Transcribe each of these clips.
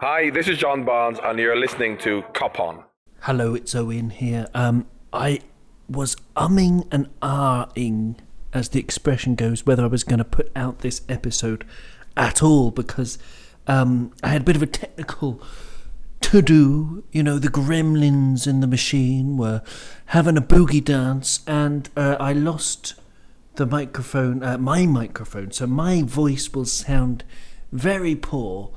Hi, this is John Barnes, and you're listening to Cop On. Hello, it's Owen here. Um, I was umming and ahhing, as the expression goes, whether I was going to put out this episode at all because um, I had a bit of a technical to do. You know, the gremlins in the machine were having a boogie dance, and uh, I lost the microphone, uh, my microphone, so my voice will sound very poor.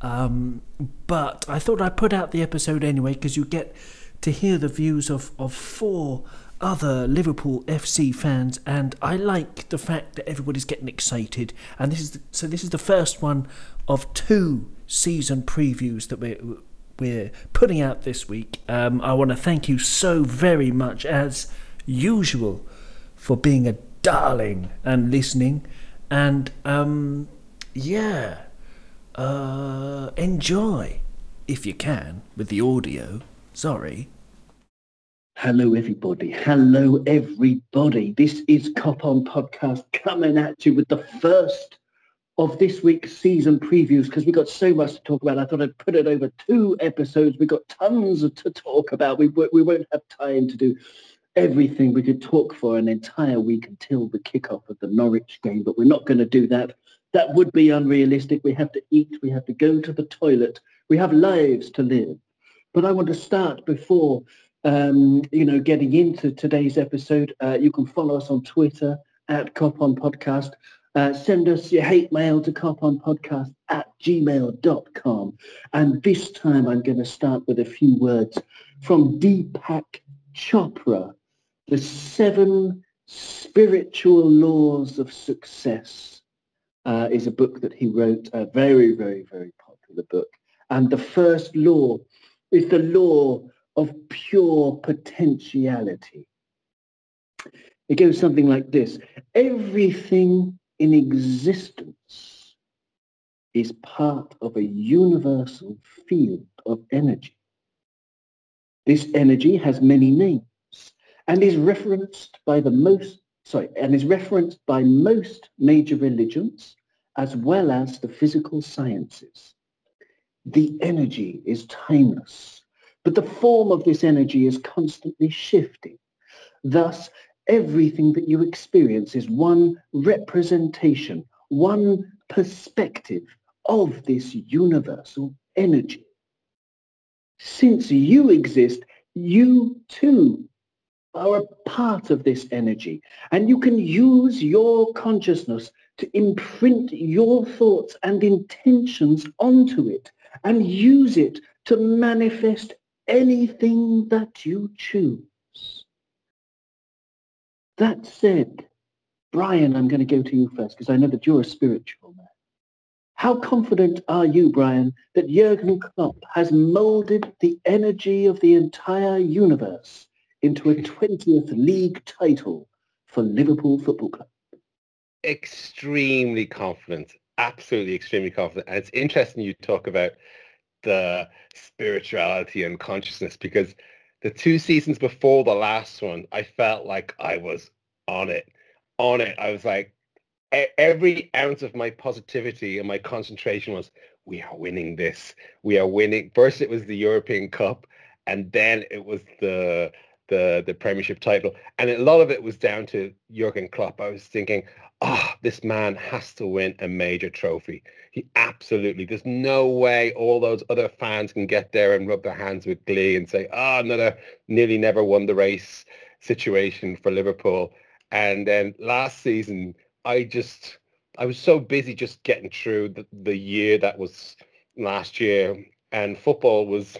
Um, but I thought I'd put out the episode anyway because you get to hear the views of, of four other Liverpool FC fans, and I like the fact that everybody's getting excited. And this is the, so this is the first one of two season previews that we're we're putting out this week. Um, I want to thank you so very much, as usual, for being a darling and listening. And um, yeah, uh, enjoy if you can with the audio. Sorry. Hello, everybody. Hello, everybody. This is Cop On Podcast coming at you with the first of this week's season previews because we got so much to talk about. I thought I'd put it over two episodes. We got tons to talk about. We, we won't have time to do everything. We could talk for an entire week until the kickoff of the Norwich game, but we're not going to do that. That would be unrealistic. We have to eat. We have to go to the toilet. We have lives to live. But I want to start before, um, you know, getting into today's episode. Uh, you can follow us on Twitter at Cop On Podcast. Uh, send us your hate mail to coponpodcast at gmail.com. And this time I'm going to start with a few words from Deepak Chopra, The Seven Spiritual Laws of Success uh, is a book that he wrote, a very, very, very popular book. And the first law is the law of pure potentiality. It goes something like this. Everything in existence is part of a universal field of energy. This energy has many names and is referenced by the most sorry, and is referenced by most major religions as well as the physical sciences. The energy is timeless, but the form of this energy is constantly shifting. Thus, everything that you experience is one representation, one perspective of this universal energy. Since you exist, you too are a part of this energy and you can use your consciousness to imprint your thoughts and intentions onto it and use it to manifest anything that you choose. That said, Brian, I'm going to go to you first because I know that you're a spiritual man. How confident are you, Brian, that Jurgen Klopp has molded the energy of the entire universe into a 20th league title for Liverpool Football Club? Extremely confident. Absolutely extremely confident. And it's interesting you talk about the spirituality and consciousness because the two seasons before the last one, I felt like I was on it, on it. I was like, every ounce of my positivity and my concentration was, we are winning this. We are winning. First, it was the European Cup, and then it was the the the Premiership title, and a lot of it was down to Jurgen Klopp. I was thinking, ah, oh, this man has to win a major trophy. He absolutely. There's no way all those other fans can get there and rub their hands with glee and say, ah, oh, another nearly never won the race situation for Liverpool. And then last season, I just I was so busy just getting through the, the year that was last year, and football was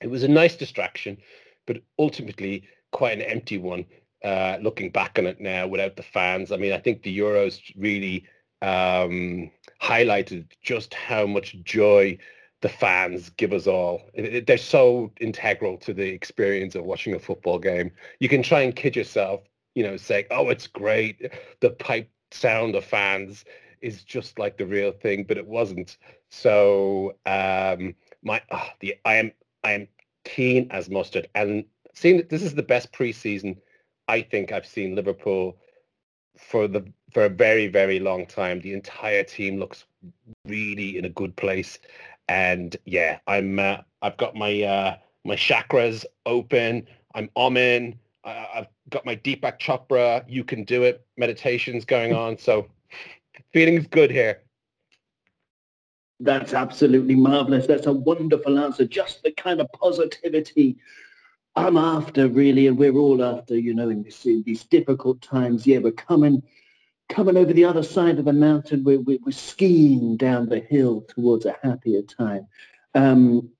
it was a nice distraction, but ultimately quite an empty one. Uh, looking back on it now, without the fans, I mean, I think the Euros really um, highlighted just how much joy the fans give us all. It, it, they're so integral to the experience of watching a football game. You can try and kid yourself, you know, say, "Oh, it's great." The pipe sound of fans is just like the real thing, but it wasn't. So um, my oh, the I am I am keen as mustard, and seeing this is the best preseason I think I've seen Liverpool for the for a very very long time. The entire team looks really in a good place, And yeah, I'm uh, I've got my uh, my chakras open. I'm omin. I, I've got my Deepak Chopra. You can do it. Meditations going on. So feeling's good here. That's absolutely marvelous. That's a wonderful answer. Just the kind of positivity I'm after, really, and we're all after. You know, in, this, in these difficult times. Yeah, we're coming, coming over the other side of the mountain. We're, we're, skiing down the hill towards a happier time. Um,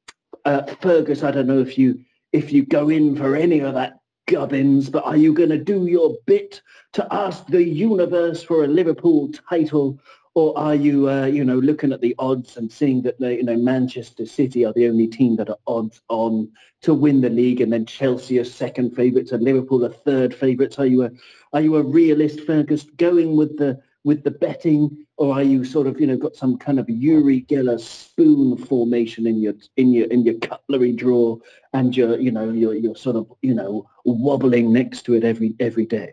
uh, Fergus, I don't know if you if you go in for any of that gubbins, but are you going to do your bit to ask the universe for a Liverpool title, or are you, uh, you know, looking at the odds and seeing that you know Manchester City are the only team that are odds on to win the league, and then Chelsea are second favourites and Liverpool are third favourites? Are you a are you a realist, Fergus, going with the with the betting, or are you sort of, you know, got some kind of Uri Geller spoon formation in your in your in your cutlery drawer, and you're, you know, you're you're sort of, you know, wobbling next to it every every day?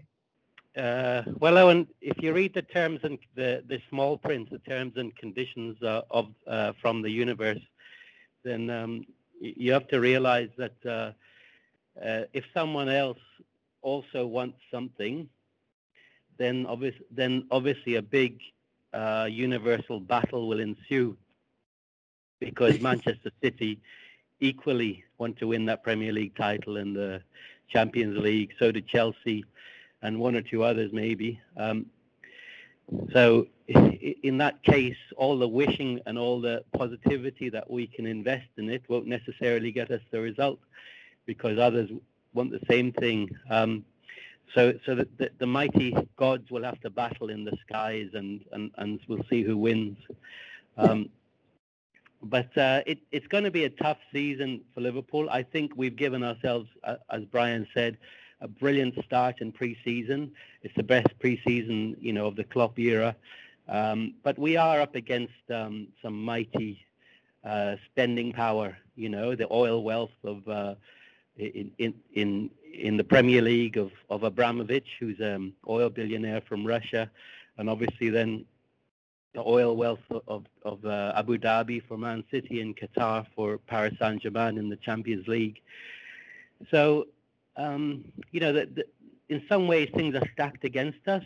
Uh, well, Owen, if you read the terms and the, the small print, the terms and conditions uh, of uh, from the universe, then um, you have to realize that uh, uh, if someone else also wants something, then, obvious, then obviously a big uh, universal battle will ensue because Manchester City equally want to win that Premier League title and the Champions League. So do Chelsea and one or two others maybe. Um, so in that case, all the wishing and all the positivity that we can invest in it won't necessarily get us the result because others want the same thing. Um, so, so the, the, mighty gods will have to battle in the skies, and and, and we'll see who wins. Um, but uh, it, it's going to be a tough season for Liverpool. I think we've given ourselves, uh, as Brian said, a brilliant start in pre-season. It's the best pre-season, you know, of the Klopp era. Um, but we are up against um, some mighty uh, spending power. You know, the oil wealth of uh, in in in in the Premier League of, of Abramovich, who's an um, oil billionaire from Russia, and obviously then the oil wealth of, of uh, Abu Dhabi for Man City and Qatar for Paris Saint-Germain in the Champions League. So, um, you know, the, in some ways things are stacked against us,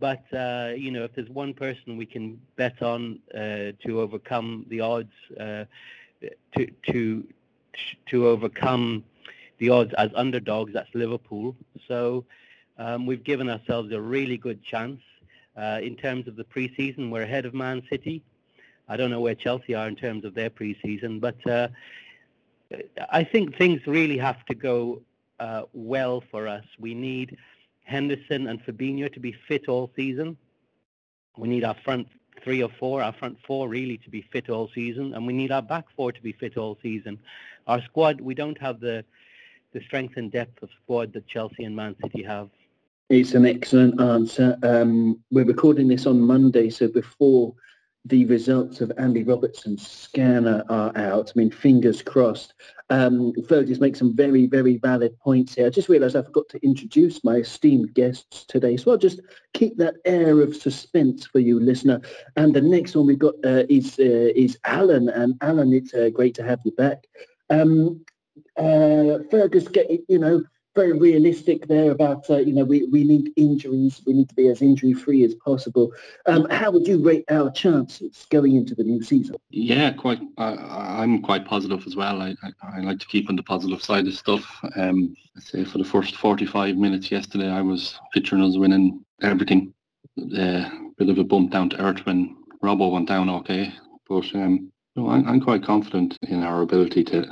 but, uh, you know, if there's one person we can bet on uh, to overcome the odds, uh, to, to, to overcome the odds as underdogs. That's Liverpool. So um, we've given ourselves a really good chance. Uh, in terms of the preseason, we're ahead of Man City. I don't know where Chelsea are in terms of their preseason, but uh, I think things really have to go uh, well for us. We need Henderson and Fabinho to be fit all season. We need our front three or four, our front four really to be fit all season, and we need our back four to be fit all season. Our squad, we don't have the the strength and depth of squad that Chelsea and Man City have? It's an excellent answer. Um, we're recording this on Monday, so before the results of Andy Robertson's scanner are out. I mean, fingers crossed. Um, Fergus makes some very, very valid points here. I just realised I forgot to introduce my esteemed guests today, so I'll just keep that air of suspense for you, listener. And the next one we've got uh, is uh, is Alan, and Alan, it's uh, great to have you back. Um, uh, Fergus get, you know, very realistic there about, uh, you know, we, we need injuries. We need to be as injury-free as possible. Um, how would you rate our chances going into the new season? Yeah, quite. I, am quite positive as well. I, I, I, like to keep on the positive side of stuff. Um, I say for the first 45 minutes yesterday, I was picturing us winning everything. A uh, bit of a bump down to earth when Robbo went down okay. But um, no, I'm, I'm quite confident in our ability to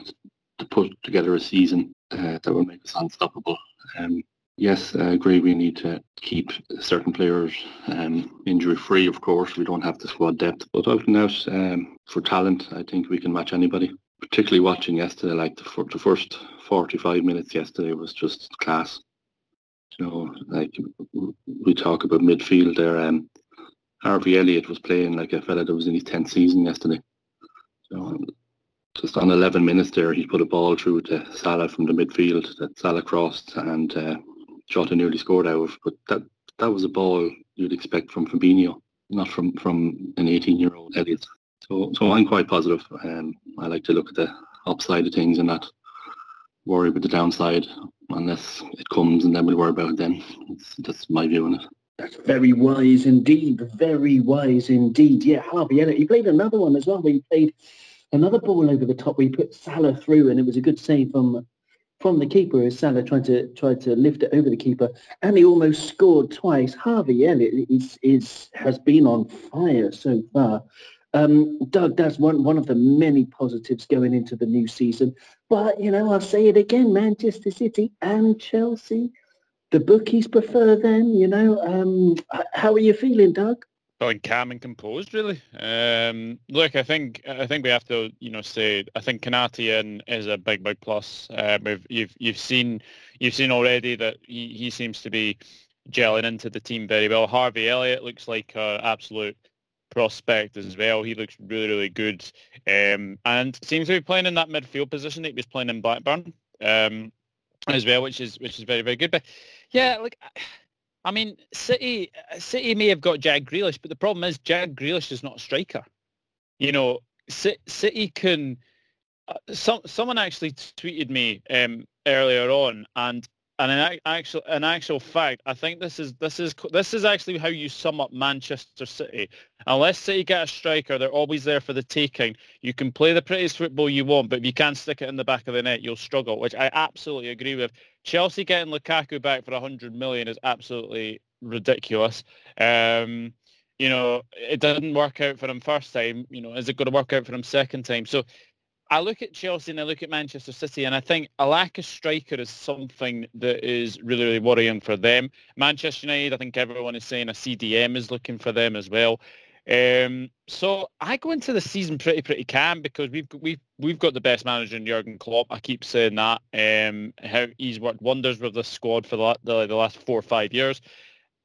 to put together a season that will make us unstoppable. Um, yes, I agree. We need to keep certain players um, injury free. Of course, we don't have the squad depth, but other than that, um, for talent, I think we can match anybody. Particularly watching yesterday, like the, for, the first 45 minutes yesterday was just class. You know, like we talk about midfield there. Um, Harvey Elliott was playing like a fella that was in his 10th season yesterday. So just on 11 minutes there, he put a ball through to Salah from the midfield that Salah crossed and uh, Jota nearly scored out of. But that that was a ball you'd expect from Fabinho, not from, from an 18-year-old Elliott. So, so I'm quite positive. Um, I like to look at the upside of things and not worry about the downside unless it comes, and then we'll worry about it then. It's, that's my view on it. That's very wise indeed. Very wise indeed. Yeah, Harvey Elliott. He played another one as well he played another ball over the top where he put Salah through and it was a good save from from the keeper as Salah tried to tried to lift it over the keeper and he almost scored twice. Harvey Elliott is is has been on fire so far. Um, Doug, that's one one of the many positives going into the new season. But you know, I'll say it again: Manchester City and Chelsea. The bookies prefer them. You know, um, how are you feeling, Doug? Feeling calm and composed, really. Um, look, I think I think we have to, you know, say I think Konaté in is a big, big plus. Uh, you've you've seen you've seen already that he, he seems to be gelling into the team very well. Harvey Elliott looks like an absolute prospect as well. He looks really, really good, um, and seems to be playing in that midfield position that he was playing in Blackburn um, as well, which is which is very, very good. But yeah, like I mean, City City may have got Jack Grealish, but the problem is Jack Grealish is not a striker. You know, City can. Uh, some someone actually tweeted me um, earlier on, and and in actual, in actual fact, I think this is this is this is actually how you sum up Manchester City. Unless City get a striker, they're always there for the taking. You can play the prettiest football you want, but if you can't stick it in the back of the net, you'll struggle. Which I absolutely agree with. Chelsea getting Lukaku back for 100 million is absolutely ridiculous. Um, you know, it didn't work out for him first time. You know, is it going to work out for him second time? So I look at Chelsea and I look at Manchester City and I think a lack of striker is something that is really, really worrying for them. Manchester United, I think everyone is saying a CDM is looking for them as well. Um, so I go into the season pretty, pretty calm because we've we've we've got the best manager in Jurgen Klopp. I keep saying that. Um, how he's worked wonders with the squad for the, the, the last four or five years.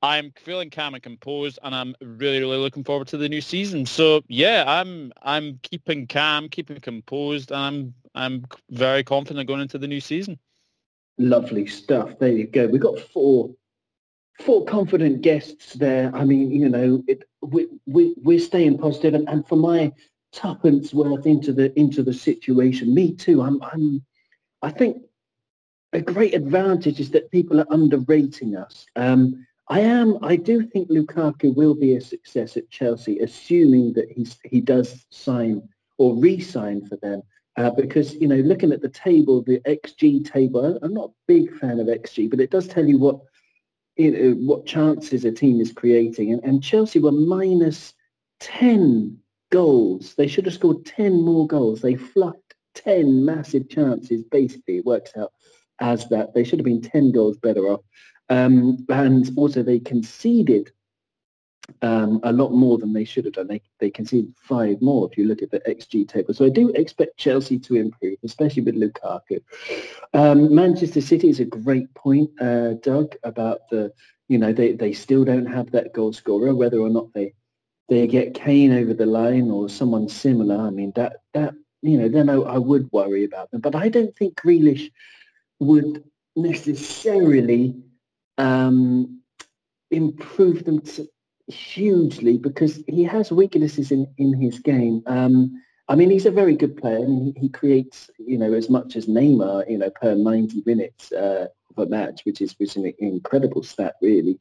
I'm feeling calm and composed, and I'm really, really looking forward to the new season. So yeah, I'm I'm keeping calm, keeping composed, and I'm I'm very confident going into the new season. Lovely stuff. There you go. We've got four four confident guests there. I mean, you know, it, we, we we're staying positive, and, and for my tuppence worth into the into the situation, me too. I'm I'm I think a great advantage is that people are underrating us. Um, I am. I do think Lukaku will be a success at Chelsea, assuming that he's he does sign or re-sign for them. Uh, because you know, looking at the table, the XG table, I'm not a big fan of XG, but it does tell you what you know, what chances a team is creating. And, and Chelsea were minus ten goals. They should have scored ten more goals. They fluffed ten massive chances. Basically, it works out as that. They should have been ten goals better off. Um, and also they conceded um, a lot more than they should have done. They, they conceded five more if you look at the XG table. So I do expect Chelsea to improve, especially with Lukaku. Um, Manchester City is a great point, uh, Doug, about the, you know, they, they still don't have that goal scorer, whether or not they they get Kane over the line or someone similar. I mean, that, that you know, then I, I would worry about them. But I don't think Grealish would necessarily um, improve them to, hugely because he has weaknesses in, in his game. Um, I mean, he's a very good player and he, he, creates, you know, as much as Neymar, you know, per 90 minutes uh, of a match, which is, which is an incredible stat, really.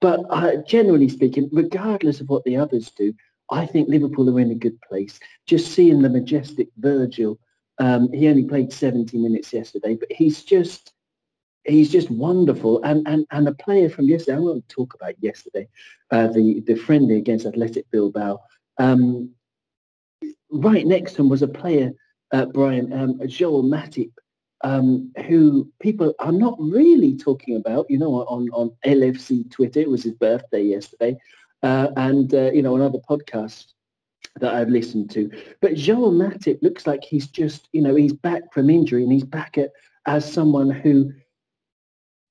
But uh, generally speaking, regardless of what the others do, I think Liverpool are in a good place. Just seeing the majestic Virgil, um, he only played 70 minutes yesterday, but he's just he's just wonderful. And and and a player from yesterday, I won't talk about yesterday, uh, the the friendly against Athletic Bilbao. Um, right next to him was a player, uh, Brian um, Joel Matip, um, who people are not really talking about. You know, on on LFC Twitter, it was his birthday yesterday, uh, and uh, you know, on other podcasts that I've listened to. But Joel Matip looks like he's just, you know, he's back from injury and he's back at as someone who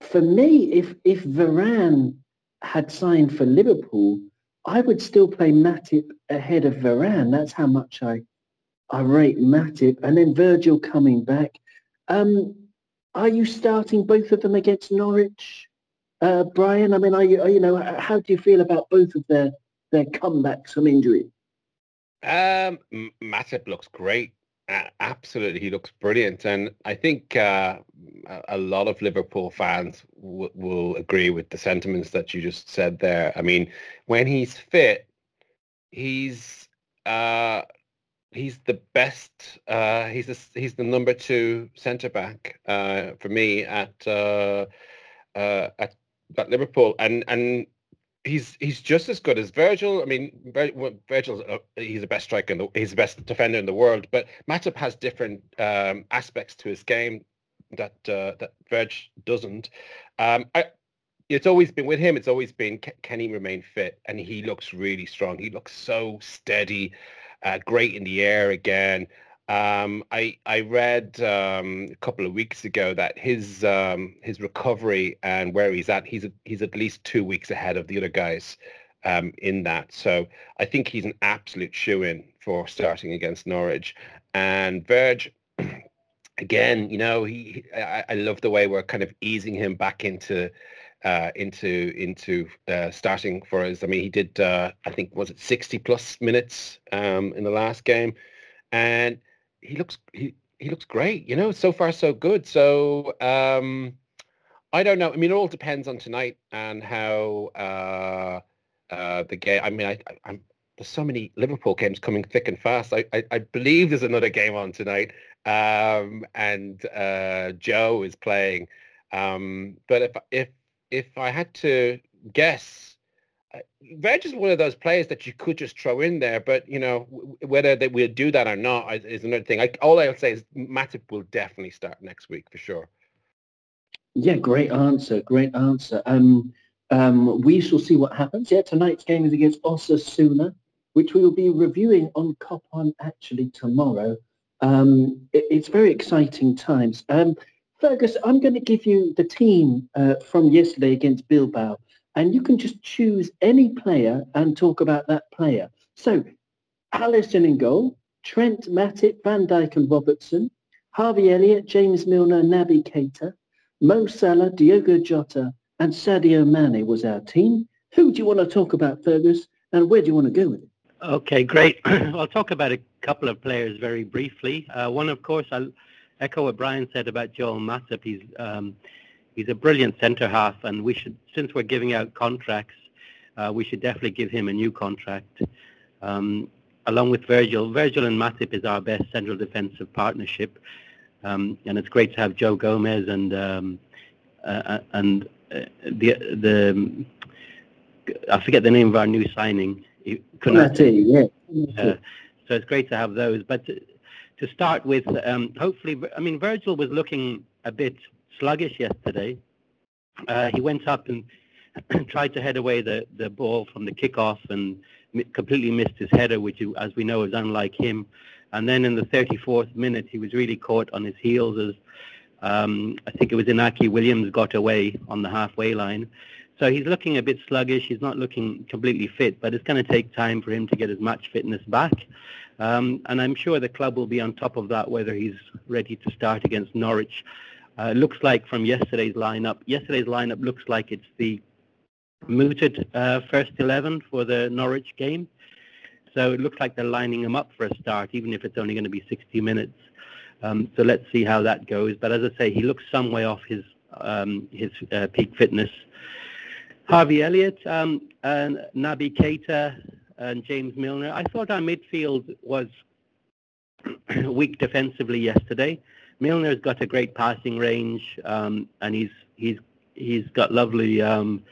for me, if if Varane had signed for Liverpool, I would still play Matip ahead of Varane. That's how much I I rate Matip. And then Virgil coming back. Um, are you starting both of them against Norwich, uh, Brian? I mean, are you, are, you know, how do you feel about both of their their comebacks from injury? Um, Matip looks great. Absolutely, he looks brilliant, and I think uh, a lot of Liverpool fans w- will agree with the sentiments that you just said there. I mean, when he's fit, he's uh, he's the best. Uh, he's he's the number two centre back uh, for me at uh, uh, at at Liverpool, and and he's he's just as good as Virgil. I mean, Vir- Virgil's uh, he's the best striker, in the, he's the best defender in the world. But Matip has different um, aspects to his game that uh, that Virg doesn't. Um, I, it's always been with him. It's always been can he remain fit, and he looks really strong. He looks so steady, uh, great in the air again. Um, I I read um, a couple of weeks ago that his um, his recovery and where he's at, he's he's at least two weeks ahead of the other guys um, in that. So I think he's an absolute shoe in for starting against Norwich. And Verge, again, you know, he I, I love the way we're kind of easing him back into uh, into into uh, starting for us. I mean, he did uh, I think was it 60 plus minutes um, in the last game, and he looks he he looks great. You know, so far so good. So um, I don't know. I mean, it all depends on tonight and how uh, uh, the game. I mean, I, I, there's so many Liverpool games coming thick and fast. I I, I believe there's another game on tonight, um, and uh, Joe is playing. Um, but if if if I had to guess, Virg is one of those players that you could just throw in there, but you know whether will do that or not is another thing. I, all I'll say is Matip will definitely start next week for sure. Yeah, great answer, great answer. Um, um, we shall see what happens. Yeah, tonight's game is against Osasuna, which we will be reviewing on Cop On actually tomorrow. Um, it, it's very exciting times. Um, Fergus, I'm going to give you the team uh, from yesterday against Bilbao and you can just choose any player and talk about that player. So Alisson in goal, Trent, Matip, Van Dijk and Robertson, Harvey Elliott, James Milner, Naby Keita, Mo Salah, Diogo Jota and Sadio Mane was our team. Who do you want to talk about, Fergus, and where do you want to go with it? Okay, great. I'll talk about a couple of players very briefly. Uh, one, of course, I'll echo what Brian said about Joel Matip. He's um, he's a brilliant centre half, and we should, since we're giving out contracts, uh, we should definitely give him a new contract. Um, along with Virgil, Virgil and Matip is our best central defensive partnership, um, and it's great to have Joe Gomez and um, uh, uh and uh, the the I forget the name of our new signing. Konate, yeah. Uh, so it's great to have those, but. To, to start with, um, hopefully, I mean, Virgil was looking a bit sluggish yesterday. Uh, he went up and tried to head away the, the ball from the kickoff and completely missed his header, which, as we know, is unlike him. And then in the 34th minute, he was really caught on his heels as um, I think it was Inaki Williams got away on the halfway line. So he's looking a bit sluggish. He's not looking completely fit, but it's going to take time for him to get his match fitness back. Um, and I'm sure the club will be on top of that, whether he's ready to start against Norwich uh, looks like from yesterday's lineup, yesterday's lineup looks like it's the mooted uh, first 11 for the Norwich game. So it looks like they're lining him up for a start, even if it's only going to be 60 minutes. Um, so let's see how that goes. But as I say, he looks some way off his um, his uh, peak fitness. Harvey Elliott, um, and Naby Keita, and James Milner. I thought our midfield was weak defensively yesterday. Milner's got a great passing range, um, and he's he's he's got lovely, um,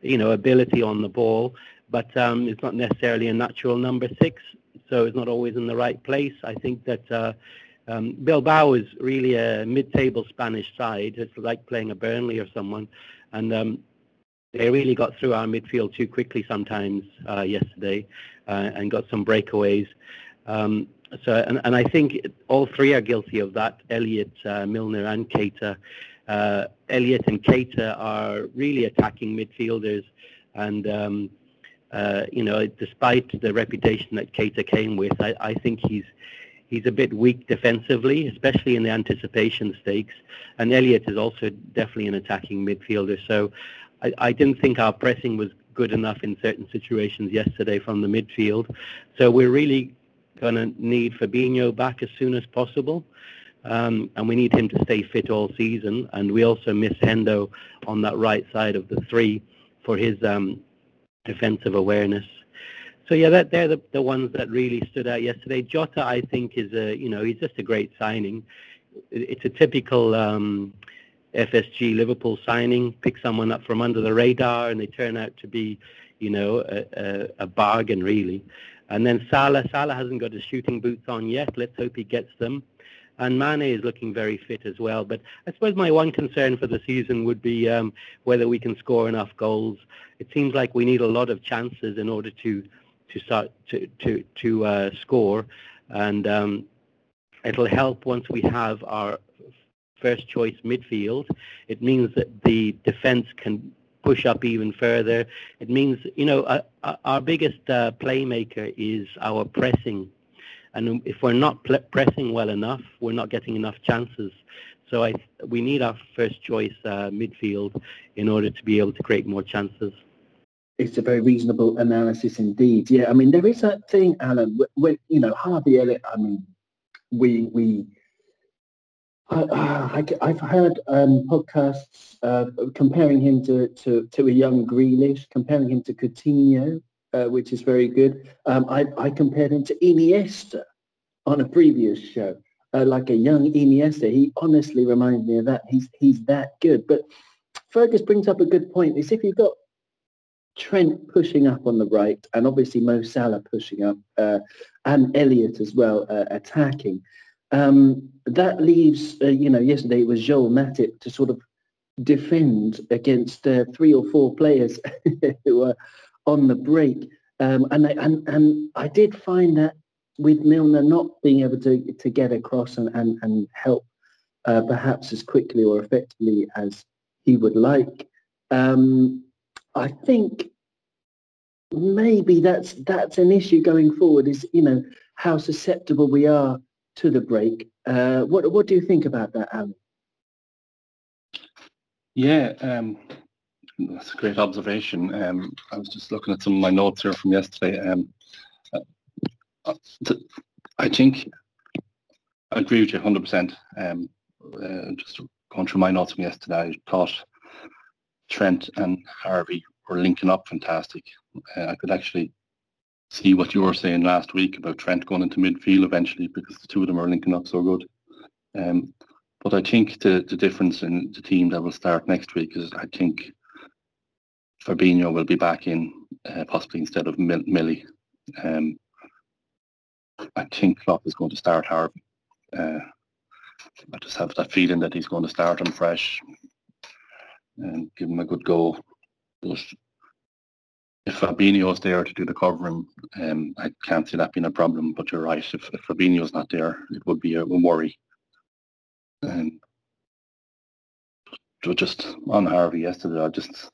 you know, ability on the ball. But um, it's not necessarily a natural number six, so it's not always in the right place. I think that uh, um, Bilbao is really a mid-table Spanish side. It's like playing a Burnley or someone, and um, they really got through our midfield too quickly sometimes uh, yesterday, uh, and got some breakaways. Um, so, and, and I think all three are guilty of that, Elliott, uh, Milner and Keita. Uh, Elliott and Keita are really attacking midfielders and, um, uh, you know, despite the reputation that Keita came with, I, I think he's he's a bit weak defensively, especially in the anticipation stakes. And Elliott is also definitely an attacking midfielder. So I, I didn't think our pressing was good enough in certain situations yesterday from the midfield. So we're really going to need Fabinho back as soon as possible. Um, and we need him to stay fit all season. And we also miss Hendo on that right side of the three for his um, defensive awareness. So yeah, that they're the, the ones that really stood out yesterday. Jota, I think, is a you know he's just a great signing. It's a typical um, FSG Liverpool signing. Pick someone up from under the radar, and they turn out to be, you know, a, a, a bargain really. And then Salah, Salah hasn't got his shooting boots on yet. Let's hope he gets them. And Mane is looking very fit as well. But I suppose my one concern for the season would be um, whether we can score enough goals. It seems like we need a lot of chances in order to to start to to to uh, score, and um, it'll help once we have our first choice midfield. It means that the defence can push up even further. It means, you know, uh, uh, our biggest uh, playmaker is our pressing. And if we're not pl- pressing well enough, we're not getting enough chances. So I, we need our first choice uh, midfield in order to be able to create more chances. It's a very reasonable analysis indeed. Yeah, I mean, there is that thing, Alan, when, you know, Harvey Elliott, I mean, we, we, I, have heard um, podcasts uh, comparing him to, to, to a young Grealish, comparing him to Coutinho, uh, which is very good. Um, I, I compared him to Iniesta on a previous show, uh, like a young Iniesta. He honestly reminds me of that. He's he's that good. But Fergus brings up a good point. Is if you've got Trent pushing up on the right, and obviously Mo Salah pushing up, uh, and Elliott as well uh, attacking. Um, that leaves, uh, you know, yesterday it was Joel Matip to sort of defend against uh, three or four players who were on the break. Um, and, I, and, and I did find that with Milner not being able to, to get across and, and, and help uh, perhaps as quickly or effectively as he would like, um, I think maybe that's that's an issue going forward. Is you know how susceptible we are to the break. Uh, what what do you think about that, Alan? Yeah, um, that's a great observation. Um, I was just looking at some of my notes here from yesterday. Um, uh, I think I agree with you 100%. Um, uh, just going through my notes from yesterday, I thought Trent and Harvey were linking up fantastic. Uh, I could actually see what you were saying last week about Trent going into midfield eventually because the two of them are linking up so good. Um, but I think the, the difference in the team that will start next week is I think Fabinho will be back in, uh, possibly instead of Mill- Millie. Um, I think Klopp is going to start Harvey. Uh, I just have that feeling that he's going to start him fresh and give him a good go. But if Fabinho's there to do the covering, um, I can't see that being a problem. But you're right, if, if Fabinho's not there, it would be a, a worry. Um, just on Harvey yesterday, I just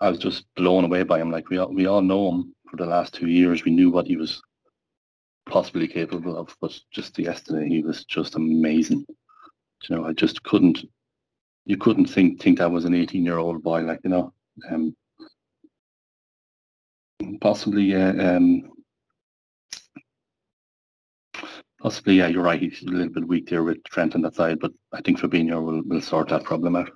I was just blown away by him. Like we all, we all know him for the last two years. We knew what he was possibly capable of, but just yesterday he was just amazing. You know, I just couldn't. You couldn't think think that was an 18 year old boy. Like you know, um, possibly. Uh, um, possibly, yeah, you're right. He's a little bit weak there with Trent on that side, but I think Fabinho will, will sort that problem out.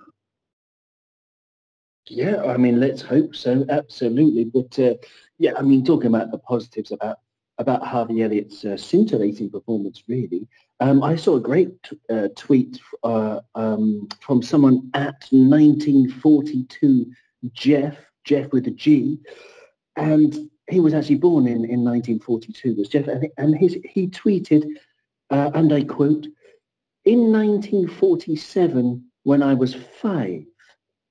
Yeah, I mean, let's hope so. Absolutely, but uh, yeah, I mean, talking about the positives about about Harvey Elliott's uh, scintillating performance, really. Um, I saw a great uh, tweet uh, um, from someone at 1942 Jeff, Jeff with a G, and he was actually born in, in 1942, was Jeff, and his, he tweeted, uh, and I quote, in 1947, when I was five,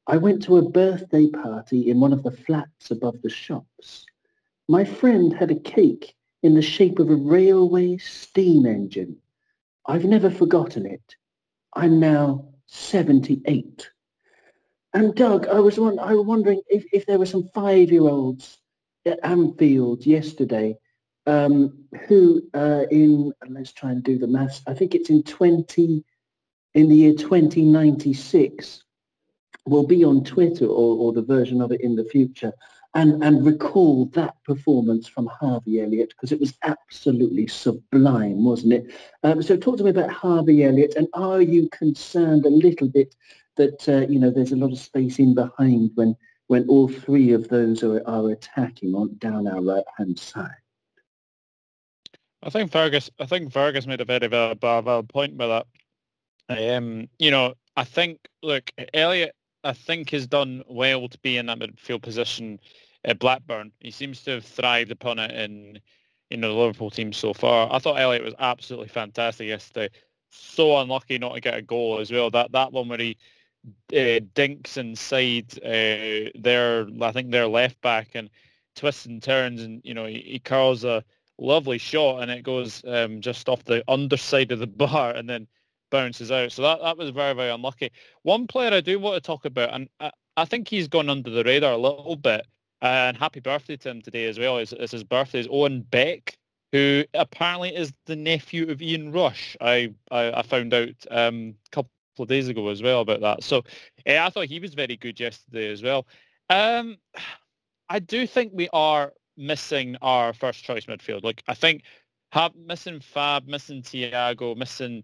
I went to a birthday party in one of the flats above the shops. My friend had a cake in the shape of a railway steam engine. I've never forgotten it. I'm now 78. And Doug, I was, I was wondering if, if there were some five-year-olds Anfield yesterday um, who uh, in, let's try and do the maths, I think it's in 20, in the year 2096, will be on Twitter or, or the version of it in the future and, and recall that performance from Harvey Elliott because it was absolutely sublime, wasn't it? Um, so talk to me about Harvey Elliott and are you concerned a little bit that, uh, you know, there's a lot of space in behind when, when all three of those are, are attacking on down our right-hand side? I think Fergus. I think Fergus made a very valid, valid point with that. Um, you know, I think look, Elliott. I think has done well to be in that midfield position at Blackburn. He seems to have thrived upon it in know the Liverpool team so far. I thought Elliott was absolutely fantastic yesterday. So unlucky not to get a goal as well. That that one where he uh, dinks inside uh, their I think their left back and twists and turns and you know he, he curls a lovely shot and it goes um, just off the underside of the bar and then bounces out. So that, that was very, very unlucky. One player I do want to talk about, and I, I think he's gone under the radar a little bit, and happy birthday to him today as well. It's, it's his birthday. Is Owen Beck, who apparently is the nephew of Ian Rush. I, I, I found out um, a couple of days ago as well about that. So yeah, I thought he was very good yesterday as well. Um, I do think we are missing our first choice midfield. Like I think have missing Fab, missing Thiago, missing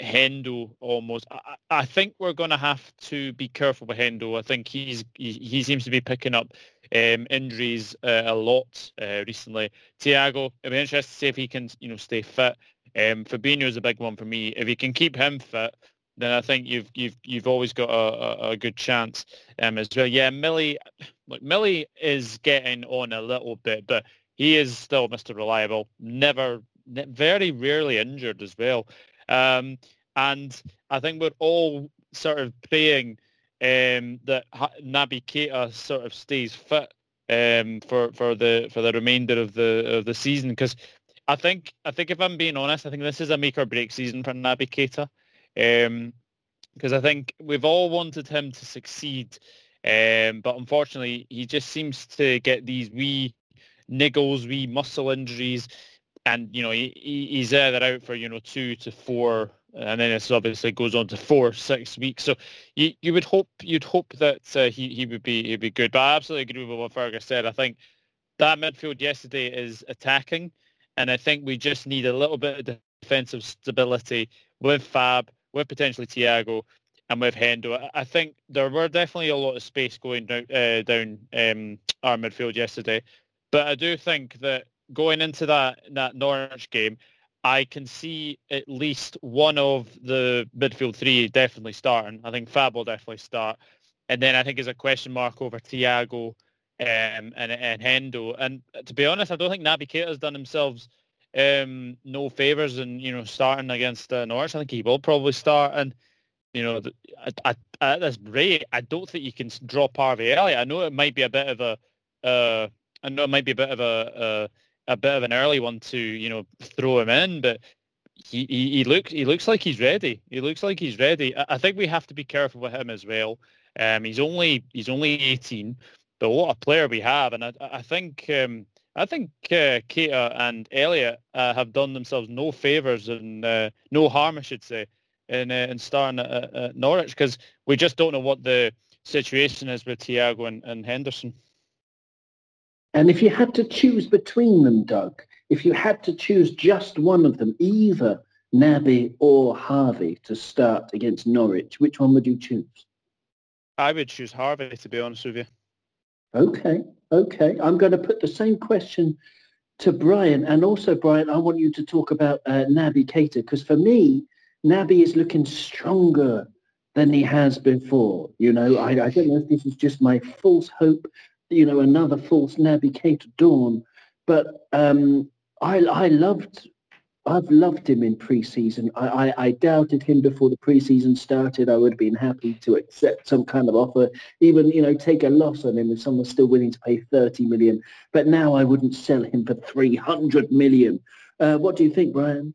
Hendo almost. I, I think we're going to have to be careful with Hendo. I think he's he, he seems to be picking up um, injuries uh, a lot uh, recently. Thiago, it'd be interesting to see if he can you know stay fit. Um, Fabinho is a big one for me. If he can keep him fit, then I think you've you've you've always got a, a, good chance um, as well. Yeah, Millie, look, Millie is getting on a little bit, but he is still Mr. Reliable. Never, very rarely injured as well. Um, and I think we're all sort of praying um, that Naby Keita sort of stays fit um, for for the for the remainder of the of the season because I think I think if I'm being honest, I think this is a make or break season for Naby Keita because um, I think we've all wanted him to succeed, um, but unfortunately he just seems to get these wee niggles, wee muscle injuries, and you know he, he's either out for you know two to four, and then it obviously goes on to four six weeks. So you you would hope you'd hope that uh, he he would be he'd be good. But I absolutely agree with what Fergus said. I think that midfield yesterday is attacking, and I think we just need a little bit of defensive stability with Fab, with potentially Thiago, and with Hendo. I think there were definitely a lot of space going down, uh, down um, our midfield yesterday, but I do think that going into that that Norwich game, I can see at least one of the midfield three definitely starting. I think Fab will definitely start, and then I think there's a question mark over Thiago um, and and Hendo. And to be honest, I don't think Naby Keita has done himself um, no favors and you know starting against uh, Norwich. I think he will probably start and. You know, at, at this rate, I don't think you can drop Harvey Elliott. I know it might be a bit of a, uh, I know it might be a bit of a, a bit of an early one to you know throw him in, but he, he, he looks he looks like he's ready. He looks like he's ready. I, I think we have to be careful with him as well. Um, he's only he's only 18, but what a player we have, and I, I think um, I think uh, Keita and Elliott uh, have done themselves no favors and uh, no harm, I should say, in uh, in starting at, at Norwich because we just don't know what the situation is with Thiago and, and Henderson. And if you had to choose between them, Doug, if you had to choose just one of them, either Naby or Harvey to start against Norwich, which one would you choose? I would choose Harvey, to be honest with you. Okay, okay. I'm going to put the same question to Brian. And also, Brian, I want you to talk about uh, Naby Keita, because for me, Naby is looking stronger than he has before. You know, I, I don't know if this is just my false hope you know, another false Naby Keita dawn. But um, I, I loved, I've loved him in pre-season. I, I, I, doubted him before the pre-season started. I would have been happy to accept some kind of offer, even, you know, take a loss on him if someone's still willing to pay 30 million. But now I wouldn't sell him for 300 million. Uh, what do you think, Brian?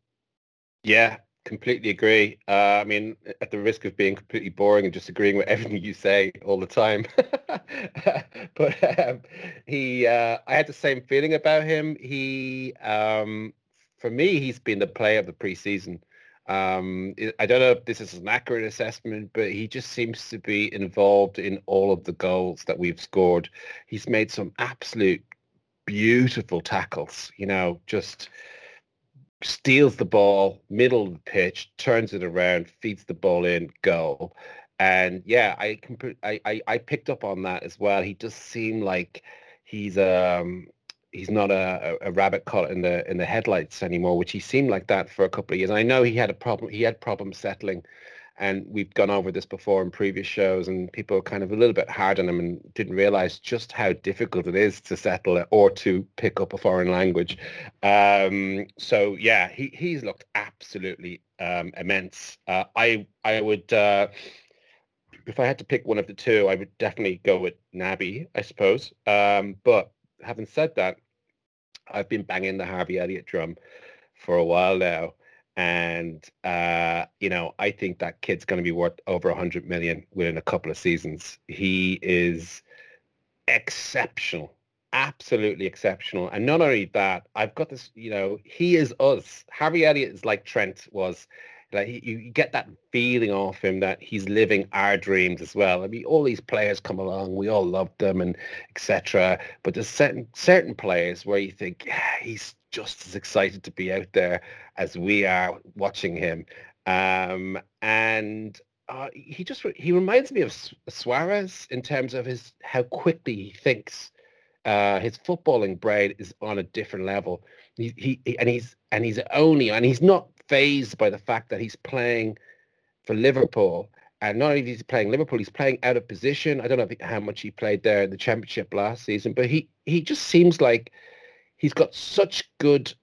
Yeah, completely agree. Uh, I mean, at the risk of being completely boring and just agreeing with everything you say all the time, but um, he, uh, I had the same feeling about him. He, um, for me, he's been the player of the preseason. Um, I don't know if this is an accurate assessment, but he just seems to be involved in all of the goals that we've scored. He's made some absolute beautiful tackles, you know, just steals the ball, middle of the pitch, turns it around, feeds the ball in, goal. And yeah, I, I, I picked up on that as well. He just seemed like he's um he's not a, a rabbit caught in the in the headlights anymore, which he seemed like that for a couple of years. And I know he had a problem. He had problems settling, and we've gone over this before in previous shows, and people kind of a little bit hard on him and didn't realize just how difficult it is to settle or to pick up a foreign language. Um, so yeah, he he's looked absolutely um, immense. Uh, I I would. Uh, if I had to pick one of the two, I would definitely go with Naby, I suppose. Um, but having said that, I've been banging the Harvey Elliott drum for a while now. And, uh, you know, I think that kid's going to be worth over 100 million within a couple of seasons. He is exceptional, absolutely exceptional. And not only that, I've got this, you know, he is us. Harvey Elliott is like Trent was like you, get that feeling off him that he's living our dreams as well. I mean, all these players come along, we all love them and etc. But there's certain certain players where you think yeah, he's just as excited to be out there as we are watching him. Um, and uh, he just he reminds me of Suarez in terms of his how quickly he thinks. Uh, his footballing brain is on a different level. He, he and he's and he's only and he's not phased by the fact that he's playing for Liverpool. And not only is he playing Liverpool, he's playing out of position. I don't know how much he played there in the championship last season, but he, he just seems like he's got such good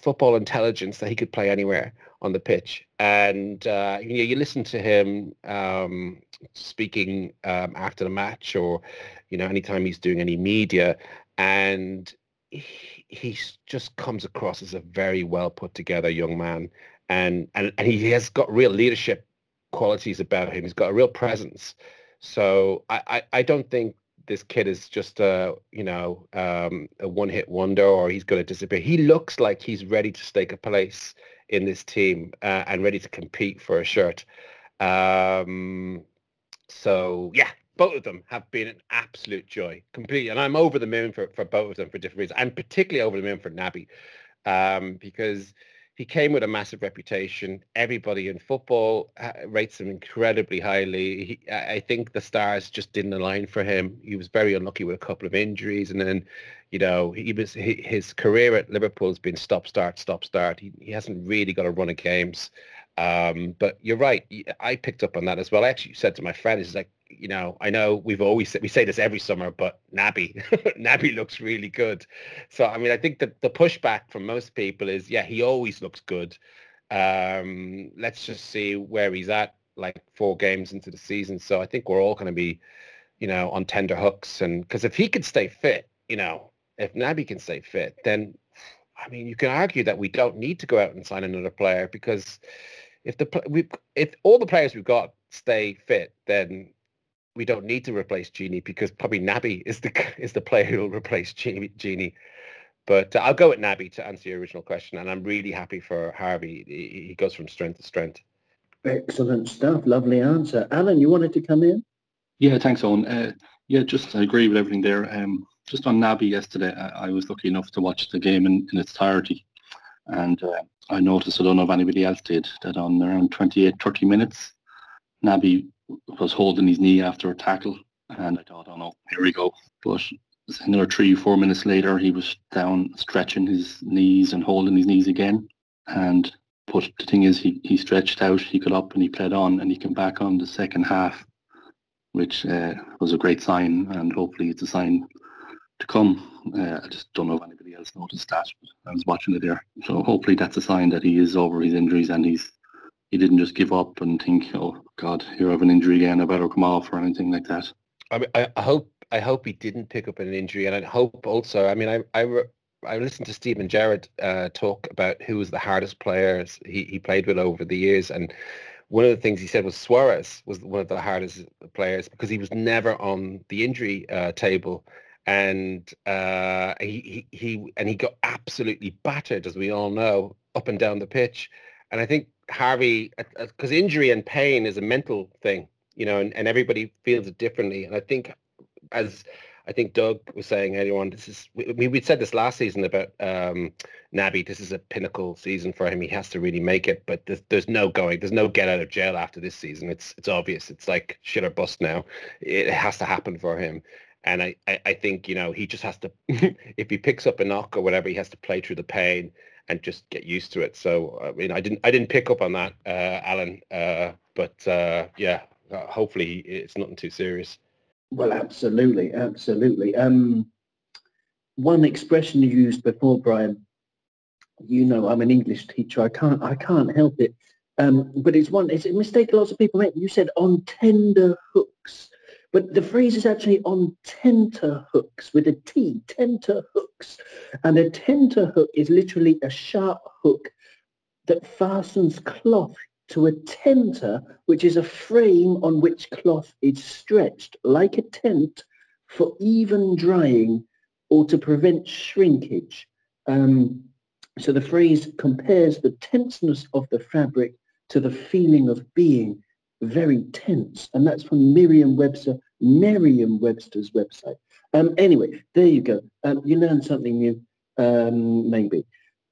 football intelligence that he could play anywhere on the pitch. And uh, you know, you listen to him um, speaking um, after the match, or you know, anytime he's doing any media, and he, just comes across as a very well put together young man, and and and he has got real leadership qualities about him. He's got a real presence. So I I, I don't think this kid is just a you know um, a one hit wonder or he's going to disappear. He looks like he's ready to stake a place in this team uh, and ready to compete for a shirt. Um, so yeah, both of them have been an absolute joy, completely. And I'm over the moon for, for both of them for different reasons. I'm particularly over the moon for Naby um, because he came with a massive reputation. Everybody in football uh, rates him incredibly highly. He, I think the stars just didn't align for him. He was very unlucky with a couple of injuries, and then, you know, he was his career at Liverpool has been stop start stop start. He, he hasn't really got a run of games. Um, but you're right. I picked up on that as well. I actually said to my friend, "Is like, you know, I know we've always said, we say this every summer, but Naby, Naby looks really good. So I mean, I think that the pushback from most people is, yeah, he always looks good. Um, let's just see where he's at, like four games into the season. So I think we're all going to be, you know, on tender hooks, and because if he could stay fit, you know, if Naby can stay fit, then I mean, you can argue that we don't need to go out and sign another player because if the we if all the players we've got stay fit, then we don't need to replace Gini because probably Naby is the is the player who will replace Gini. Gini. But uh, I'll go with Naby to answer your original question, and I'm really happy for Harvey. He, he goes from strength to strength. Excellent stuff. Lovely answer. Alan, you wanted to come in? Yeah, thanks, Owen. Uh, yeah, just I agree with everything there. Um, just on Naby yesterday, I, I, was lucky enough to watch the game in, in its entirety. And uh, I noticed, I don't know if anybody else did, that on around 28, 30 minutes, Naby was holding his knee after a tackle. And I thought, oh no, here we go. But another three, four minutes later, he was down stretching his knees and holding his knees again. And but the thing is, he, he stretched out, he got up and he played on and he came back on the second half, which uh, was a great sign. And hopefully it's a sign to come. Uh, I just don't know if anybody else noticed that. I was watching it there. So hopefully that's a sign that he is over his injuries and he's he didn't just give up and think, oh God, here I have an injury again, I better come off or anything like that. I mean, I, hope I hope he didn't pick up an injury, and I hope also. I mean, I I, I listened to Steven Gerrard uh, talk about who was the hardest players he, he played with over the years, and one of the things he said was Suarez was one of the hardest players because he was never on the injury uh, table and uh, he, he and he got absolutely battered, as we all know, up and down the pitch. And I think Harvey, because injury and pain is a mental thing, you know, and, and everybody feels it differently. And I think, as I think Doug was saying earlier on, this is we we said this last season about um, Naby. This is a pinnacle season for him. He has to really make it, but there's, there's no going. There's no get out of jail after this season. It's it's obvious. It's like shit or bust now. It has to happen for him. And I, I, I think, you know, he just has to, if he picks up a knock or whatever, he has to play through the pain and just get used to it. So, I mean, I didn't, I didn't pick up on that, uh, Alan, uh, but uh, yeah, uh, hopefully it's nothing too serious. Well, absolutely, absolutely. Um, one expression you used before, Brian, you know, I'm an English teacher. I can't, I can't help it. Um, but it's one, it's a mistake lots of people make. You said on tender hooks. But the phrase is actually on tenter hooks with a T, tenter hooks. And a tenter hook is literally a sharp hook that fastens cloth to a tenter, which is a frame on which cloth is stretched like a tent for even drying or to prevent shrinkage. Um, so the phrase compares the tenseness of the fabric to the feeling of being very tense. And that's from Merriam-Webster Merriam-Webster's website. Um, anyway, there you go. Um, you learn something new, um, maybe,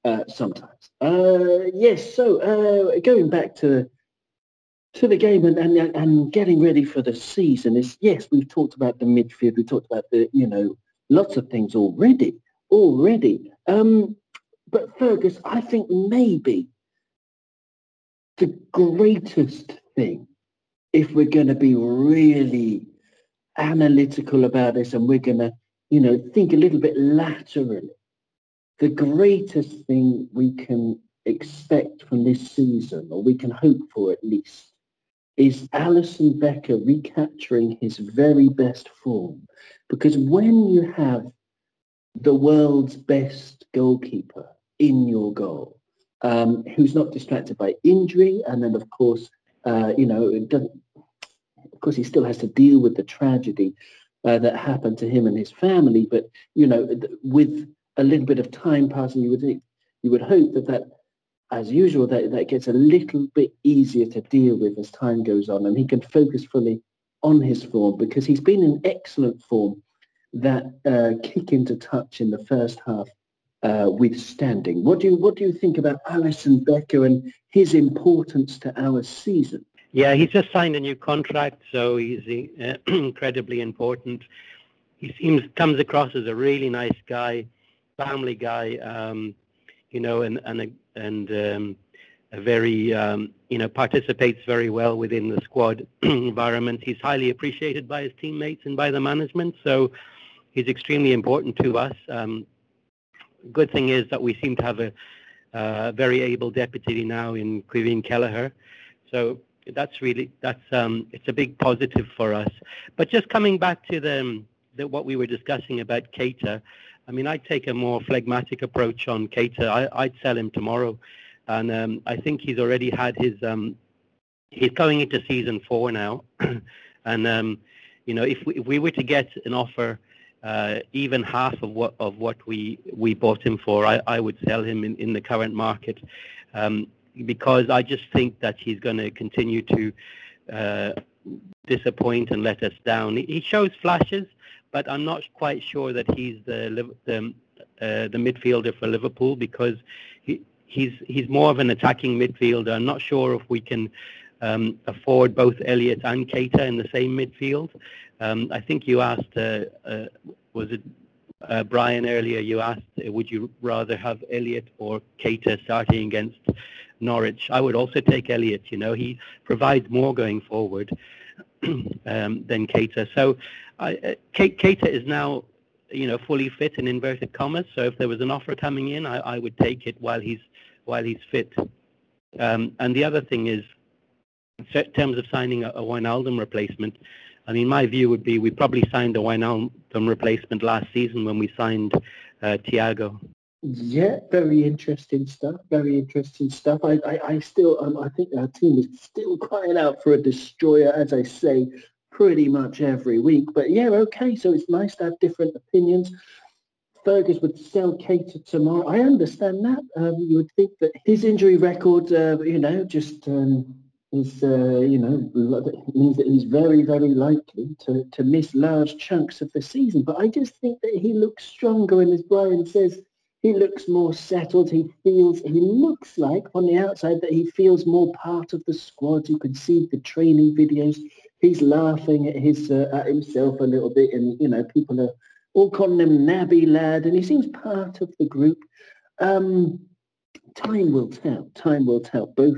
uh, sometimes. Uh, yes, so uh, going back to to the game and, and and getting ready for the season is yes, we've talked about the midfield, we talked about the you know lots of things already, already. Um, but Fergus, I think maybe the greatest thing, if we're going to be really analytical about this and we're going to, you know, think a little bit laterally. The greatest thing we can expect from this season, or we can hope for at least, is Alisson Becker recapturing his very best form. Because when you have the world's best goalkeeper in your goal, um, who's not distracted by injury, and then of course, uh, you know, it doesn't course, he still has to deal with the tragedy uh, that happened to him and his family. But you know, with a little bit of time passing, you would you would hope that that, as usual, that that gets a little bit easier to deal with as time goes on, and he can focus fully on his form because he's been in excellent form. That uh, kick into touch in the first half uh, withstanding. What do you what do you think about Alisson Becker and his importance to our season? Yeah, he's just signed a new contract, so he's uh, incredibly important. He seems comes across as a really nice guy, family guy, um, you know, and and and um, a very um, you know participates very well within the squad environment. He's highly appreciated by his teammates and by the management, so he's extremely important to us. Um, good thing is that we seem to have a uh, very able deputy now in Caoimhín Kelleher. So that's really that's um, it's a big positive for us. But just coming back to the, the what we were discussing about Keita, I mean, I'd take a more phlegmatic approach on Keita. I, would sell him tomorrow, and um, I think he's already had his. Um, he's going into season four now, and um, you know, if we, if we were to get an offer. Uh, even half of what of what we we bought him for, I, I would sell him in, in the current market. Um, because I just think that he's going to continue to uh, disappoint and let us down. He shows flashes, but I'm not quite sure that he's the the, uh, the midfielder for Liverpool because he, he's he's more of an attacking midfielder. I'm not sure if we can um, afford both Elliott and Keita in the same midfield. Um, I think you asked, uh, uh, was it uh, Brian earlier? You asked, would you rather have Elliott or Keita starting against Norwich. I would also take Elliott. You know, he provides more going forward um, than Keita. So, I, uh, is now, you know, fully fit in inverted commas. So, if there was an offer coming in, I, I would take it while he's while he's fit. Um, and the other thing is, in terms of signing a, a Wijnaldum replacement, I mean, my view would be we probably signed a Wijnaldum replacement last season when we signed uh, Thiago. Yeah, very interesting stuff. Very interesting stuff. I, I, I still, um, I think our team is still crying out for a destroyer, as I say, pretty much every week. But yeah, okay. So it's nice to have different opinions. Fergus would sell Keita tomorrow. I understand that. Um, you would think that his injury record, uh, you know, just um, is, uh, you know, means that he's very, very likely to, to miss large chunks of the season. But I just think that he looks stronger, and as Brian says, he looks more settled. He feels, he looks like on the outside that he feels more part of the squad. You can see the training videos. He's laughing at his uh, at himself a little bit, and you know, people are all calling him Nabby lad, and he seems part of the group. Um, time will tell. Time will tell. Both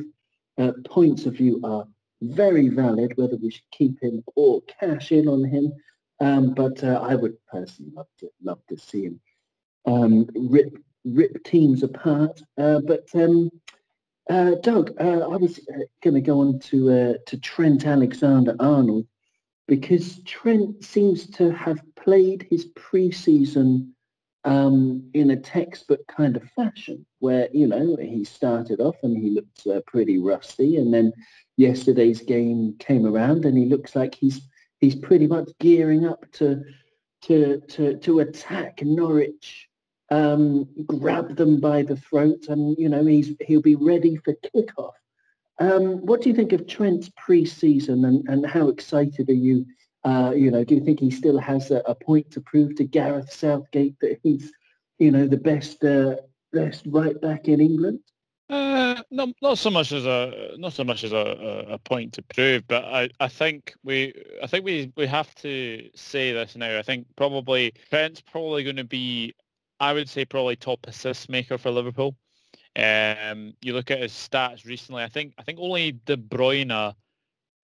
uh, points of view are very valid, whether we should keep him or cash in on him. Um, but uh, I would personally love to love to see him um, rip rip teams apart. Uh, but um, uh, Doug, uh, I was uh, going to go on to uh, to Trent Alexander-Arnold because Trent seems to have played his preseason um, in a textbook kind of fashion, where you know he started off and he looked uh, pretty rusty, and then yesterday's game came around and he looks like he's he's pretty much gearing up to to to to attack Norwich um, grab them by the throat, and you know he's he'll be ready for kickoff. Um, what do you think of Trent's pre-season, and, and how excited are you? Uh, you know, do you think he still has a, a, point to prove to Gareth Southgate that he's, you know, the best uh, best right back in England? Uh, no, not so much as a not so much as a, a, point to prove, but I, I think we I think we we have to say this now. I think probably Trent's probably going to be I would say probably top assist maker for Liverpool. Um, you look at his stats recently. I think I think only De Bruyne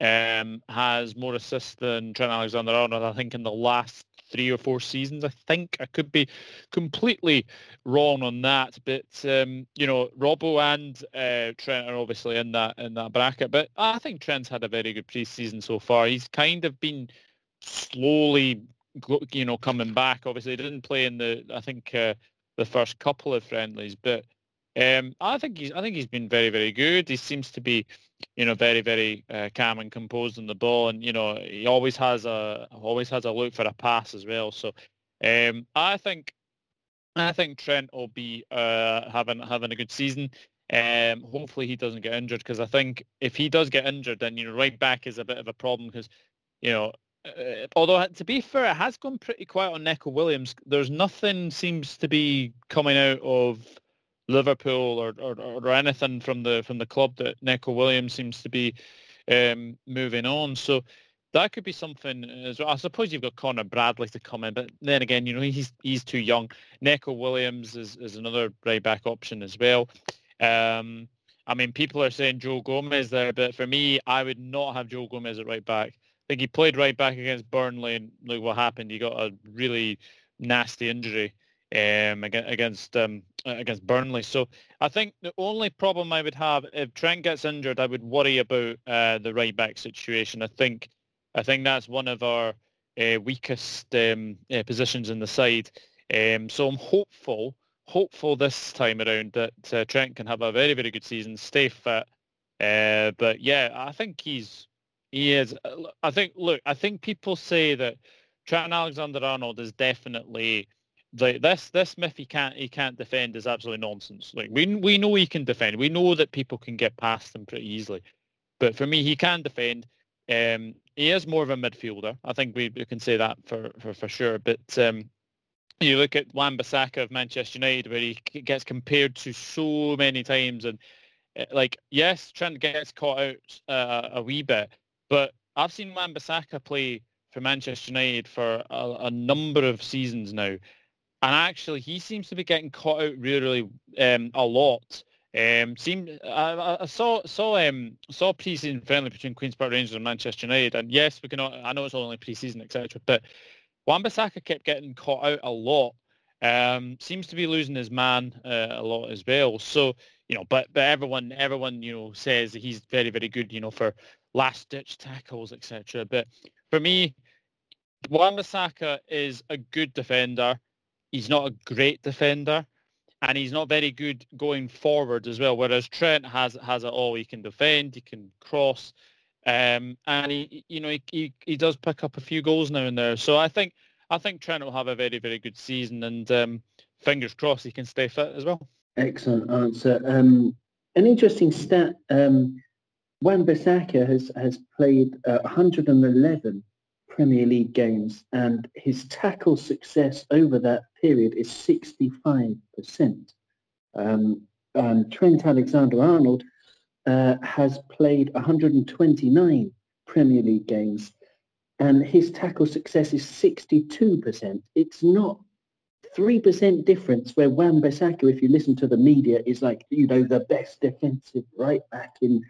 um, has more assists than Trent Alexander-Arnold. I think in the last three or four seasons. I think I could be completely wrong on that, but um, you know, Robbo and uh, Trent are obviously in that in that bracket. But I think Trent's had a very good preseason so far. He's kind of been slowly you know, coming back. Obviously, he didn't play in the I think uh, the first couple of friendlies, but um, I think he's I think he's been very very good. He seems to be, you know, very very uh, calm and composed on the ball, and you know he always has a always has a look for a pass as well. So um, I think I think Trent will be uh, having having a good season. Um, hopefully he doesn't get injured because I think if he does get injured, then you know right back is a bit of a problem because you know uh, although to be fair, it has gone pretty quiet on Neco Williams. There's nothing seems to be coming out of Liverpool or, or, or anything from the from the club that Neco Williams seems to be um, moving on. So that could be something as well. I suppose you've got Conor Bradley to come in, but then again, you know he's he's too young. Neco Williams is, is another right back option as well. Um, I mean, people are saying Joe Gomez there, but for me, I would not have Joe Gomez at right back think he played right back against Burnley, and look what happened. He got a really nasty injury um, against um, against Burnley. So I think the only problem I would have if Trent gets injured, I would worry about uh, the right back situation. I think I think that's one of our uh, weakest um, uh, positions in the side. Um, so I'm hopeful hopeful this time around that uh, Trent can have a very very good season, stay fit. Uh, but yeah, I think he's he is. Uh, I think. Look, I think people say that Trent Alexander-Arnold is definitely like this. This myth he can't he can't defend is absolutely nonsense. Like we we know he can defend. We know that people can get past him pretty easily. But for me, he can defend. Um, he is more of a midfielder. I think we, we can say that for for, for sure. But um, you look at Wan-Bissaka of Manchester United, where he gets compared to so many times, and uh, like yes, Trent gets caught out uh, a wee bit, but I've seen Wan-Bissaka play for Manchester United for a, a, number of seasons now, and actually he seems to be getting caught out really um, a lot. Um, seemed I, I saw saw um, saw pre-season friendly between Queens Park Rangers and Manchester United, and yes, we can. I know it's only pre-season, etc. But Wan-Bissaka kept getting caught out a lot. Um, seems to be losing his man uh, a lot as well. So you know, but but everyone everyone you know says he's very very good. You know, for last ditch tackles, etc. But for me, Wan-Bissaka is a good defender. He's not a great defender, and he's not very good going forward as well. Whereas Trent has has it all. He can defend, he can cross, um, and he you know he, he he does pick up a few goals now and there. So I think I think Trent will have a very very good season, and um, fingers crossed he can stay fit as well. Excellent answer. Um, an interesting stat. Um, Wan-Bissaka has has played uh, 111 Premier League games, and his tackle success over that period is 65%. Um, and Trent Alexander-Arnold uh, has played 129 Premier League games, and his tackle success is 62%. It's not 3% difference where Wan-Bissaka, if you listen to the media, is like, you know, the best defensive right back in,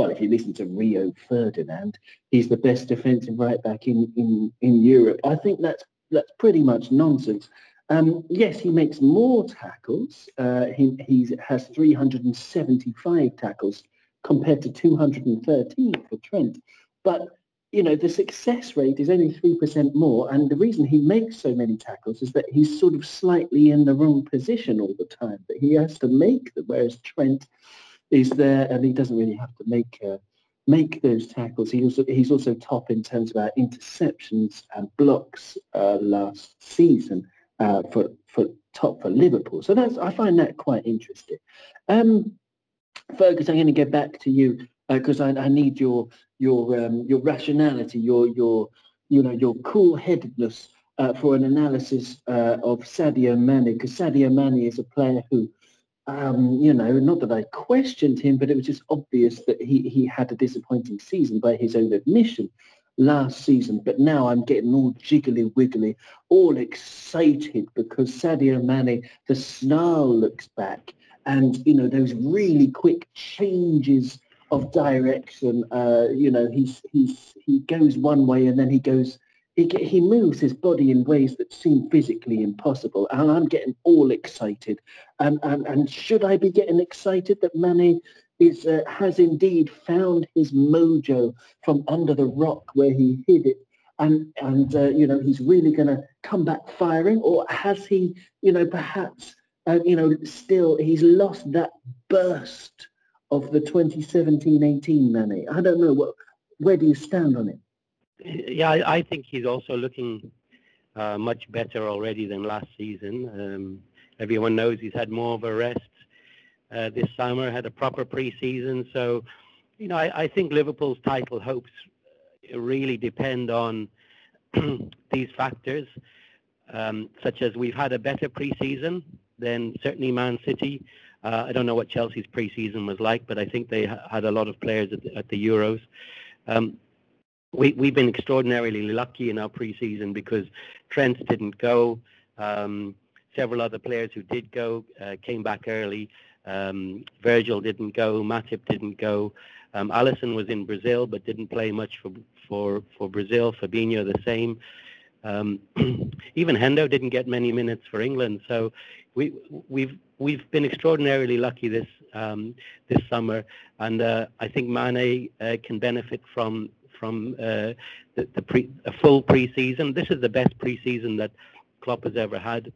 well, if you listen to Rio Ferdinand, he's the best defensive right back in, in, in Europe. I think that's that's pretty much nonsense. Um, yes, he makes more tackles. Uh, he he has 375 tackles compared to 213 for Trent. But you know, the success rate is only 3% more. And the reason he makes so many tackles is that he's sort of slightly in the wrong position all the time. That he has to make them, whereas Trent is there and he doesn't really have to make uh, make those tackles. He also he's also top in terms of our interceptions and blocks uh, last season uh, for for top for Liverpool. So that's I find that quite interesting. Um, Fergus, I'm going to get back to you because uh, I, I, need your your um, your rationality, your your you know your cool-headedness uh, for an analysis uh, of Sadio Mane, because Sadio Mane is a player who, um, you know, not that I questioned him, but it was just obvious that he he had a disappointing season by his own admission last season. But now I'm getting all jiggly wiggly, all excited because Sadio Mane, the snarl looks back, and you know those really quick changes of direction. Uh, you know, he's he's he goes one way and then he goes. He, he moves his body in ways that seem physically impossible, and I'm getting all excited. And and, and should I be getting excited that Manny is uh, has indeed found his mojo from under the rock where he hid it, and and uh, you know he's really going to come back firing, or has he, you know, perhaps, uh, you know, still he's lost that burst of the 2017-18 Manny? I don't know. What, where do you stand on it? Yeah, I, I think he's also looking uh, much better already than last season. Um, everyone knows he's had more of a rest uh, this summer, had a proper pre-season. So, you know, I, I think Liverpool's title hopes really depend on these factors, um, such as we've had a better pre-season than certainly Man City. Uh, I don't know what Chelsea's pre-season was like, but I think they ha- had a lot of players at the, at the Euros. Um, we, we've been extraordinarily lucky in our pre-season because Trent didn't go. Um, several other players who did go uh, came back early. Um, Virgil didn't go. Matip didn't go. Um, Alisson was in Brazil but didn't play much for for for Brazil. Fabinho the same. Um, even Hendo didn't get many minutes for England. So we we've we've been extraordinarily lucky this um, this summer, and uh, I think Mane uh, can benefit from from uh, the, the pre, a full preseason. This is the best preseason that Klopp has ever had.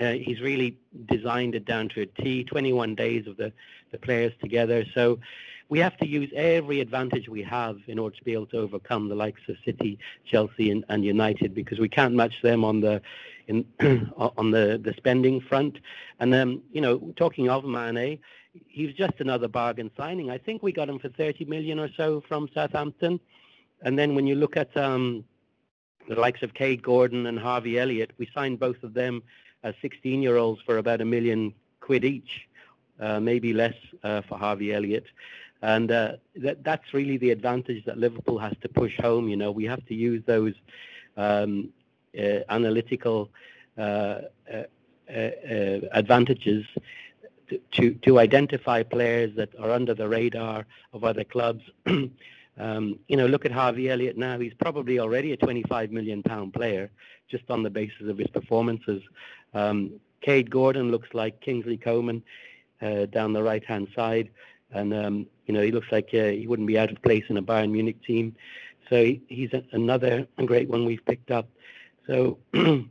Uh, he's really designed it down to a T. 21 days of the the players together. So we have to use every advantage we have in order to be able to overcome the likes of City, Chelsea, and, and United because we can't match them on the in on the the spending front. And um, you know, talking of Mane, he's just another bargain signing. I think we got him for 30 million or so from Southampton. And then when you look at um, the likes of Kaide Gordon and Harvey Elliott, we signed both of them as 16-year-olds for about a million quid each, uh, maybe less uh, for Harvey Elliott. And uh, that, that's really the advantage that Liverpool has to push home. You know, we have to use those um, uh, analytical uh, uh, advantages to, to identify players that are under the radar of other clubs. um, you know, look at Harvey Elliott now. He's probably already a 25 million pound player just on the basis of his performances. Um, Kaide Gordon looks like Kingsley Coman uh, down the right hand side. And, um, you know, he looks like uh, he wouldn't be out of place in a Bayern Munich team. So he, he's a, another great one we've picked up. So, excuse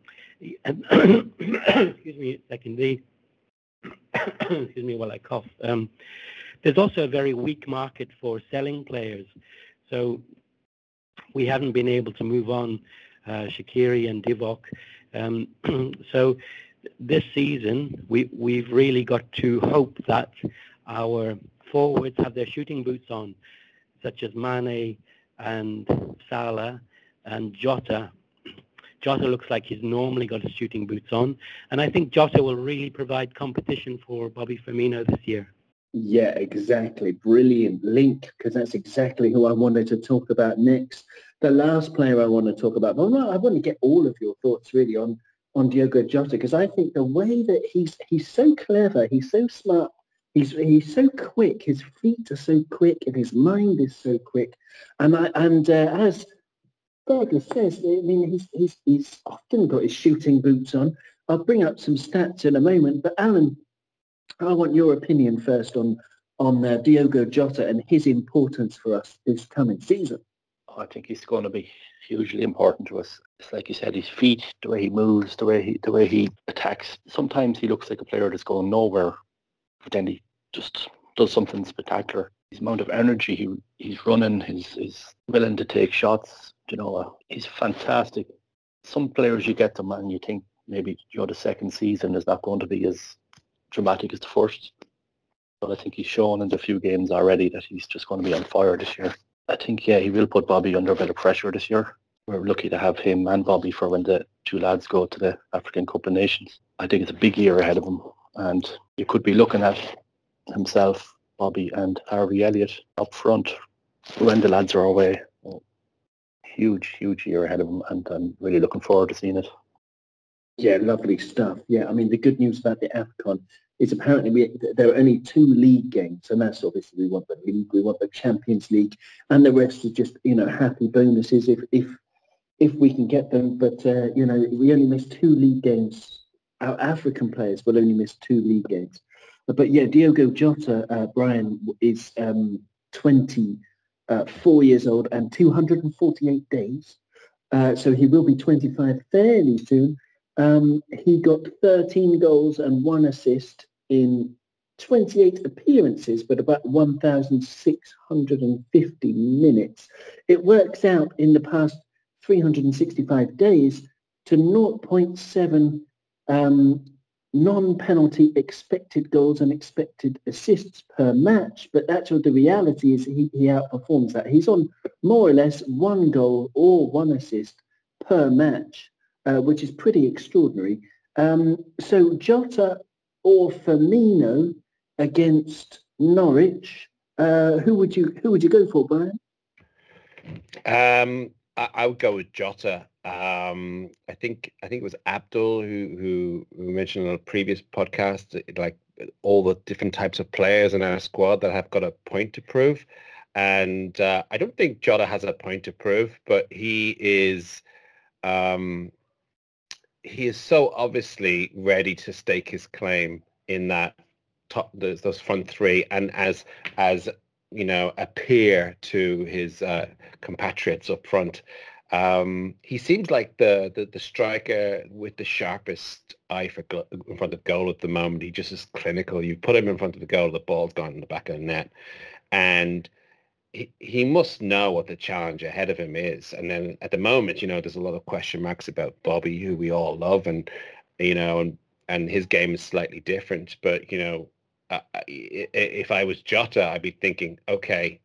me a second, the, excuse me while I cough. Um, there's also a very weak market for selling players. So we haven't been able to move on uh, Shaqiri and Divock. Um, so this season, we, we've really got to hope that our forwards have their shooting boots on, such as Mane and Salah and Jota. Jota looks like he's normally got his shooting boots on. And I think Jota will really provide competition for Bobby Firmino this year. Yeah, exactly. Brilliant link, because that's exactly who I wanted to talk about next. The last player I want to talk about, well, no, I want to get all of your thoughts really on on Diogo Jota, because I think the way that he's he's so clever, he's so smart, he's he's so quick, his feet are so quick, and his mind is so quick. And I and uh, as Fergus says, I mean, he's, he's he's often got his shooting boots on. I'll bring up some stats in a moment, but Alan, I want your opinion first on on uh, Diogo Jota and his importance for us this coming season. I think he's going to be hugely important to us. It's like you said, his feet, the way he moves, the way he the way he attacks. Sometimes he looks like a player that's going nowhere, but then he just does something spectacular. His amount of energy he he's running, his his willing to take shots. You know, uh, he's fantastic. Some players you get them and you think maybe you know the second season is not going to be as dramatic as the first. But I think he's shown in the few games already that he's just going to be on fire this year. I think, yeah, he will put Bobby under a bit of pressure this year. We're lucky to have him and Bobby for when the two lads go to the African Cup of Nations. I think it's a big year ahead of him. And you could be looking at himself, Bobby and Harvey Elliott up front when the lads are away. Huge, huge year ahead of him. And I'm really looking forward to seeing it. Yeah, lovely stuff. Yeah, I mean, the good news about the AFCON is apparently we, there are only two league games, and that's obviously we want the league, we want the Champions League, and the rest is just you know happy bonuses if if if we can get them. But uh, you know, we only miss two league games. Our African players will only miss two league games. But, yeah, Diogo Jota, uh, Brian is um, 24 uh, years old and 248 days. Uh, so he will be 25 fairly soon. Um, he got 13 goals and one assist in 28 appearances, but about 1,650 minutes. It works out in the past 365 days to 0.7 um, non-penalty expected goals and expected assists per match. But actually, the reality is he, he outperforms that. He's on more or less one goal or one assist per match uh, which is pretty extraordinary. Um, so Jota or Firmino against Norwich. Uh, who would you who would you go for, Brian? Um, I, I, would go with Jota. Um, I think I think it was Abdul who, who mentioned on a previous podcast like all the different types of players in our squad that have got a point to prove, and uh, I don't think Jota has a point to prove, but he is um, he is so obviously ready to stake his claim in that top those, those front three and as as you know a peer to his uh, compatriots up front um, he seems like the, the, the striker with the sharpest eye for go- in front of goal at the moment. He just is clinical. You put him in front of the goal, the ball's gone in the back of the net, and he, he must know what the challenge ahead of him is. And then at the moment, you know, there's a lot of question marks about Bobby, who we all love, and you know, and and his game is slightly different. But you know, uh, if I was Jota, I'd be thinking, okay,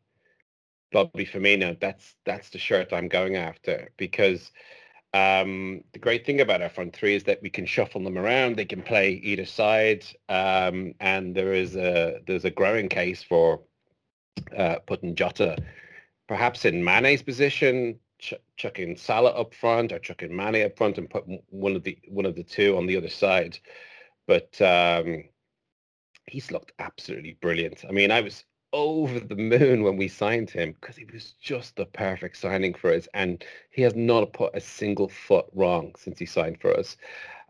Bobby Firmino, that's that's the shirt I'm going after because um, the great thing about our front three is that we can shuffle them around. They can play either side, um, and there is a there's a growing case for uh, putting Jota perhaps in Mane's position, ch- chucking Salah up front or chucking Mane up front and put one of the one of the two on the other side. But um, he's looked absolutely brilliant. I mean, I was over the moon when we signed him because he was just the perfect signing for us, and he has not put a single foot wrong since he signed for us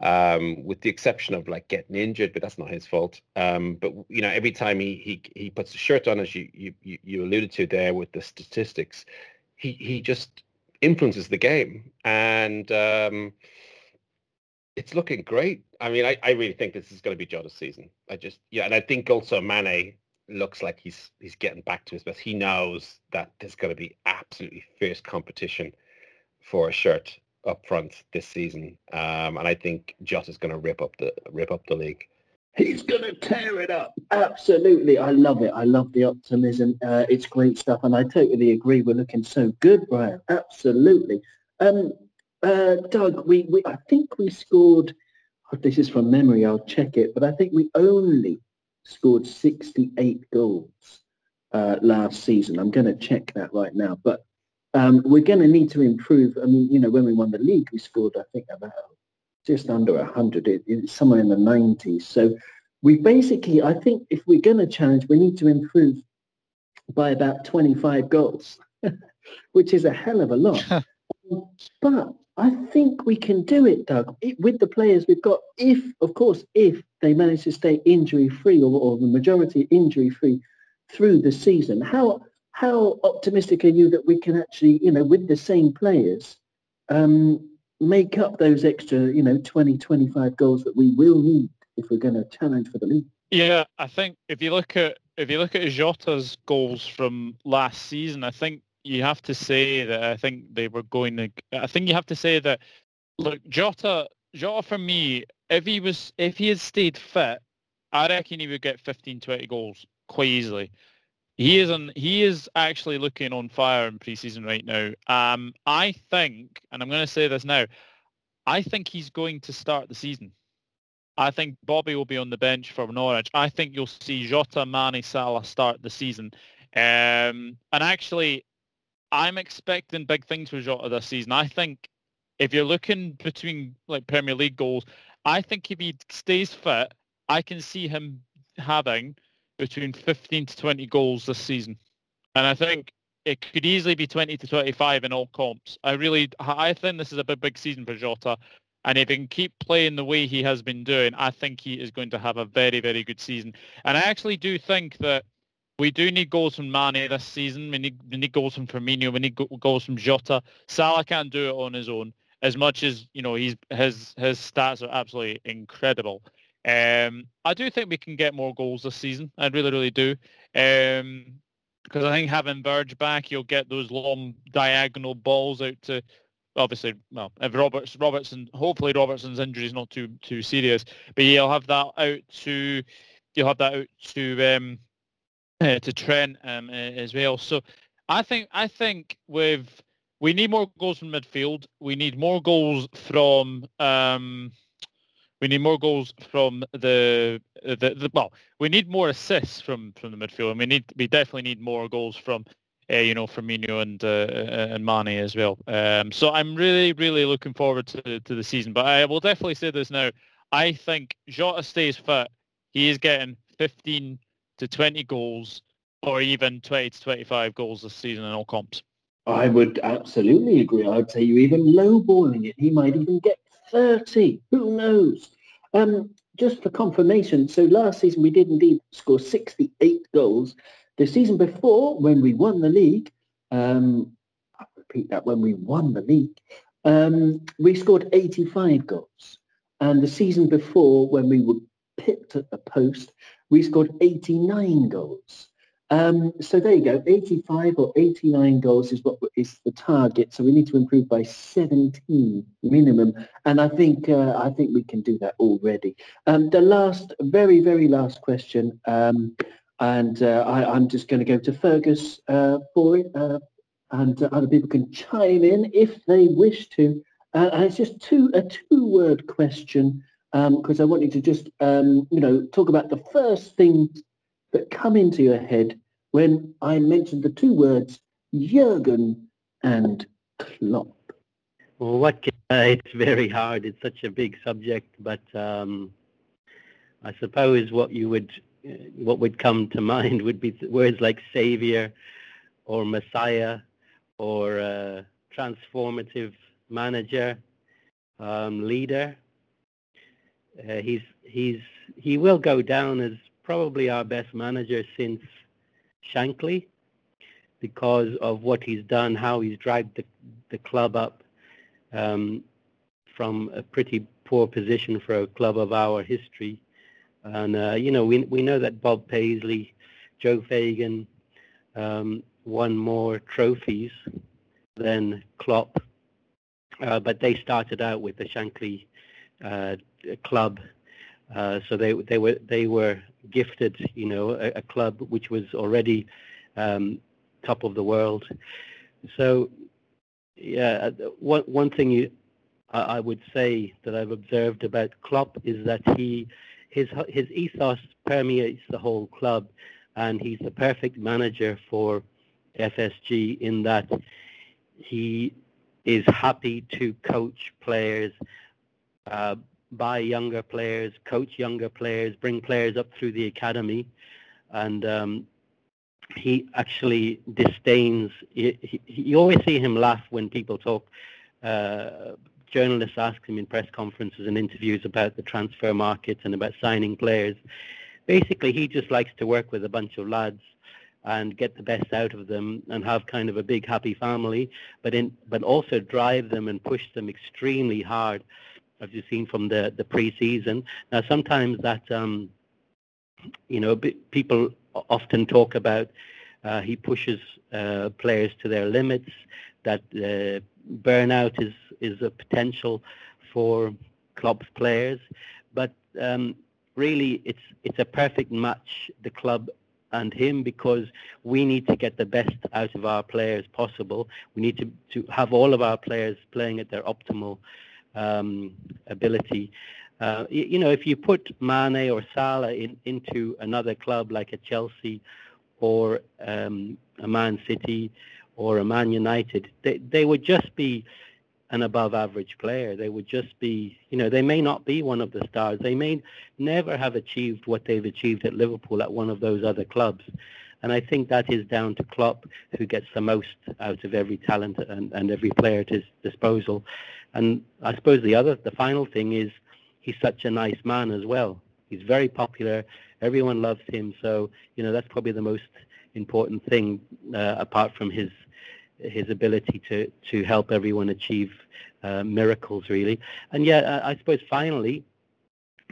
um, with the exception of like getting injured, but that's not his fault. Um, but you know, every time he he he puts the shirt on, as you you you alluded to there with the statistics, he he just influences the game, and um, it's looking great. I mean, I, I really think this is going to be Jota's season. I just yeah, and I think also Mane looks like he's he's getting back to his best. He knows that there's going to be absolutely fierce competition for a shirt up front this season, um, and I think Jota's going to rip up the rip up the league. He's going to tear it up. Absolutely. I love it. I love the optimism. Uh, it's great stuff. And I totally agree. We're looking so good, Brian. Absolutely. Um, uh, Doug, we, we, I think we scored, oh, this is from memory, I'll check it, but I think we only scored 68 goals uh, last season. I'm going to check that right now. But um, we're going to need to improve. I mean, you know, when we won the league, we scored, I think, about just under 100, it, it's somewhere in the 90s. So we basically, I think if we're going to challenge, we need to improve by about 25 goals, which is a hell of a lot. but I think we can do it, Doug, it, with the players we've got. If, of course, if they manage to stay injury-free or, or the majority injury-free through the season, how how optimistic are you that we can actually, you know, with the same players, um, make up those extra, you know, 20, 25 goals that we will need if we're going to challenge for the league. Yeah, I think if you look at if you look at Jota's goals from last season, I think you have to say that I think they were going to. I think you have to say that look, Jota, Jota for me, if he was if he had stayed fit, I reckon he would get 15, 20 goals quite easily. He is on. He is actually looking on fire in preseason right now. Um, I think, and I'm going to say this now, I think he's going to start the season. I think Bobby will be on the bench for Norwich. I think you'll see Jota, Mane, Salah start the season. Um, and actually, I'm expecting big things for Jota this season. I think if you're looking between like Premier League goals, I think if he stays fit, I can see him having between 15 to 20 goals this season. And I think it could easily be 20 to 25 in all comps. I really, I think this is a big, big season for Jota. And if he can keep playing the way he has been doing, I think he is going to have a very, very good season. And I actually do think that we do need goals from Mane this season. We need, we need goals from Firmino. We need goals from Jota. Salah can't do it on his own. As much as you know, he's his his stats are absolutely incredible. Um, I do think we can get more goals this season. I really, really do. Um, because I think having Virg back, you'll get those long diagonal balls out to, obviously, well, if Roberts, Robertson, hopefully Robertson's injury is not too too serious, but you'll have that out to, you'll have that out to um, uh, to Trent um, as well. So I think I think with we need more goals from midfield. We need more goals from um, we need more goals from the, the, the well. We need more assists from from the midfield, and we need we definitely need more goals from uh, you know Firmino and uh, and Mane as well. Um, so I'm really really looking forward to to the season. But I will definitely say this now. I think Jota stays fit. He is getting 15 to 20 goals, or even 20 to 25 goals this season in all comps. I would absolutely agree. I'd say you're even lowballing it. He might even get 30. Who knows? Um, just for confirmation, so last season we did indeed score 68 goals. The season before, when we won the league, um, I'll repeat that, when we won the league, um, we scored 85 goals. And the season before, when we were pipped at the post, we scored 89 goals. Um, so there you go, 85 or 89 goals is what is the target. So we need to improve by 17 minimum, and I think uh, I think we can do that already. Um, the last, very very last question, um, and uh, I, am just going to go to Fergus uh, for it, uh, and other people can chime in if they wish to. Uh, and it's just two a two word question because um, I want you to just um, you know talk about the first things that come into your head when I mentioned the two words Jurgen and Klopp? Well, what uh, it's very hard. It's such a big subject, but um, I suppose what you would uh, what would come to mind would be words like savior or messiah or uh, transformative manager, um, leader. Uh, he's he's he will go down as probably our best manager since Shankly because of what he's done, how he's dragged the, the club up um, from a pretty poor position for a club of our history. And, uh, you know, we, we know that Bob Paisley, Joe Fagan um, won more trophies than Klopp. uh, but they started out with the Shankly uh, club, uh, so they they were they were gifted, you know, a, a club which was already um, top of the world. So, yeah, uh, one one thing you I would say that I've observed about Klopp is that he his his ethos permeates the whole club, and he's the perfect manager for FSG in that he is happy to coach players, uh, buy younger players, coach younger players, bring players up through the academy, and um, he actually disdains. You always see him laugh when people talk. Uh, journalists ask him in press conferences and interviews about the transfer market and about signing players. Basically, he just likes to work with a bunch of lads and get the best out of them and have kind of a big happy family, but in but also drive them and push them extremely hard, as you've seen from the the pre-season. Now, sometimes that um, you know people often talk about uh, he pushes uh, players to their limits, that uh, burnout is is a potential for club's players, but um, really it's it's a perfect match the club and him because we need to get the best out of our players possible. We need to, to have all of our players playing at their optimal um, ability. Uh, you, know, if you put Mane or Salah in, into another club like a Chelsea or um, a Man City or a Man United, they, they would just be an above average player. They would just be, you know, they may not be one of the stars. They may never have achieved what they've achieved at Liverpool at one of those other clubs. And I think that is down to Klopp, who gets the most out of every talent and, and every player at his disposal. And I suppose the other, the final thing is he's such a nice man as well. He's very popular. Everyone loves him. So, you know, that's probably the most important thing uh, apart from his his ability to to help everyone achieve uh, miracles, really. And yeah, I, I suppose finally,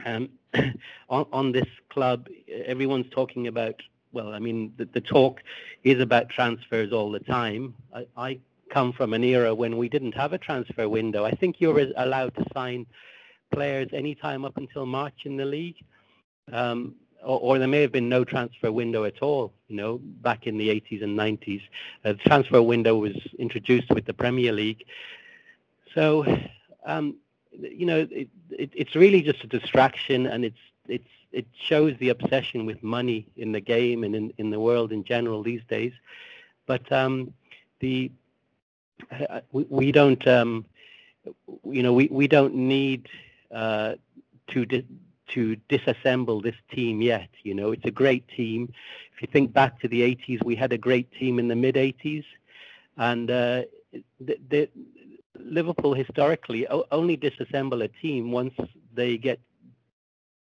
um, on, on this club, everyone's talking about. Well, I mean, the, the talk is about transfers all the time. I, I come from an era when we didn't have a transfer window. I think you were allowed to sign players anytime up until March in the league. Um, or, or, there may have been no transfer window at all, you know, back in the 80s and 90s. Uh, the transfer window was introduced with the Premier League. So, um, you know, it, it, it's really just a distraction and it's, it's, it shows the obsession with money in the game and in, in the world in general these days. But um, the, uh, we, we, don't, um, you know, we, we don't need uh, to di- to disassemble this team yet. You know, it's a great team. If you think back to the 80s, we had a great team in the mid 80s, and uh, the, the, Liverpool historically only disassemble a team once they get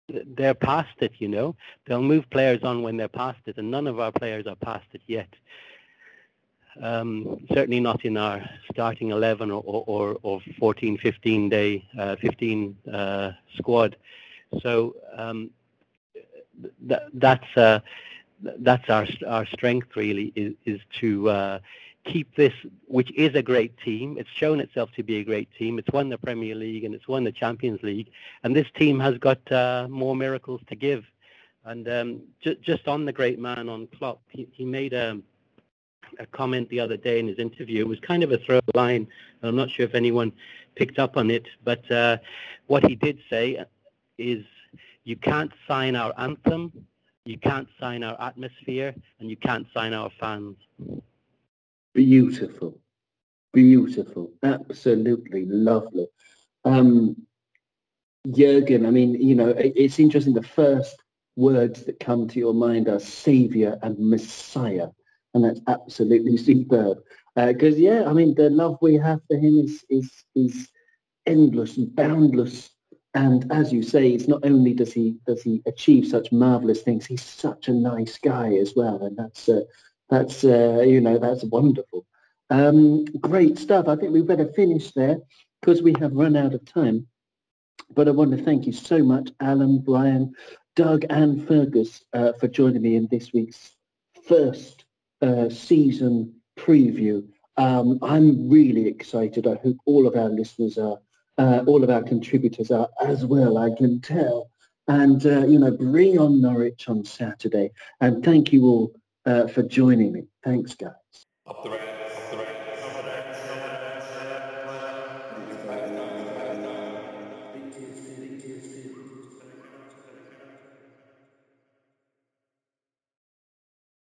they're past it. You know, they'll move players on when they're past it, and none of our players are past it yet. Um, certainly not in our starting 11 or, or, or 14, 15 day, uh, 15 uh, squad. So um, th- that's uh, that's our our strength really is, is to uh, keep this, which is a great team. It's shown itself to be a great team. It's won the Premier League and it's won the Champions League, and this team has got uh, more miracles to give. And um, ju- just on the great man on Klopp, he, he made a, a comment the other day in his interview. It was kind of a throw line. I'm not sure if anyone picked up on it, but uh, what he did say, is you can't sign our anthem, you can't sign our atmosphere, and you can't sign our fans. Beautiful. Beautiful. Absolutely lovely. Um, Jurgen, I mean, you know, it, it's interesting. The first words that come to your mind are savior and messiah. And that's absolutely superb. Because, uh, yeah, I mean, the love we have for him is, is, is endless and boundless and as you say, it's not only does he does he achieve such marvelous things, he's such a nice guy as well, and that's uh, that's uh, you know that's wonderful. Um, great stuff. I think we better finish there because we have run out of time. But I want to thank you so much, Alan, Brian, Doug, and Fergus uh, for joining me in this week's first uh, season preview Um, I'm really excited. I hope all of our listeners are, uh, all of our contributors are as well, I can tell. And, uh, you know, bring on Norwich on Saturday. And thank you all uh, for joining me. Thanks, guys.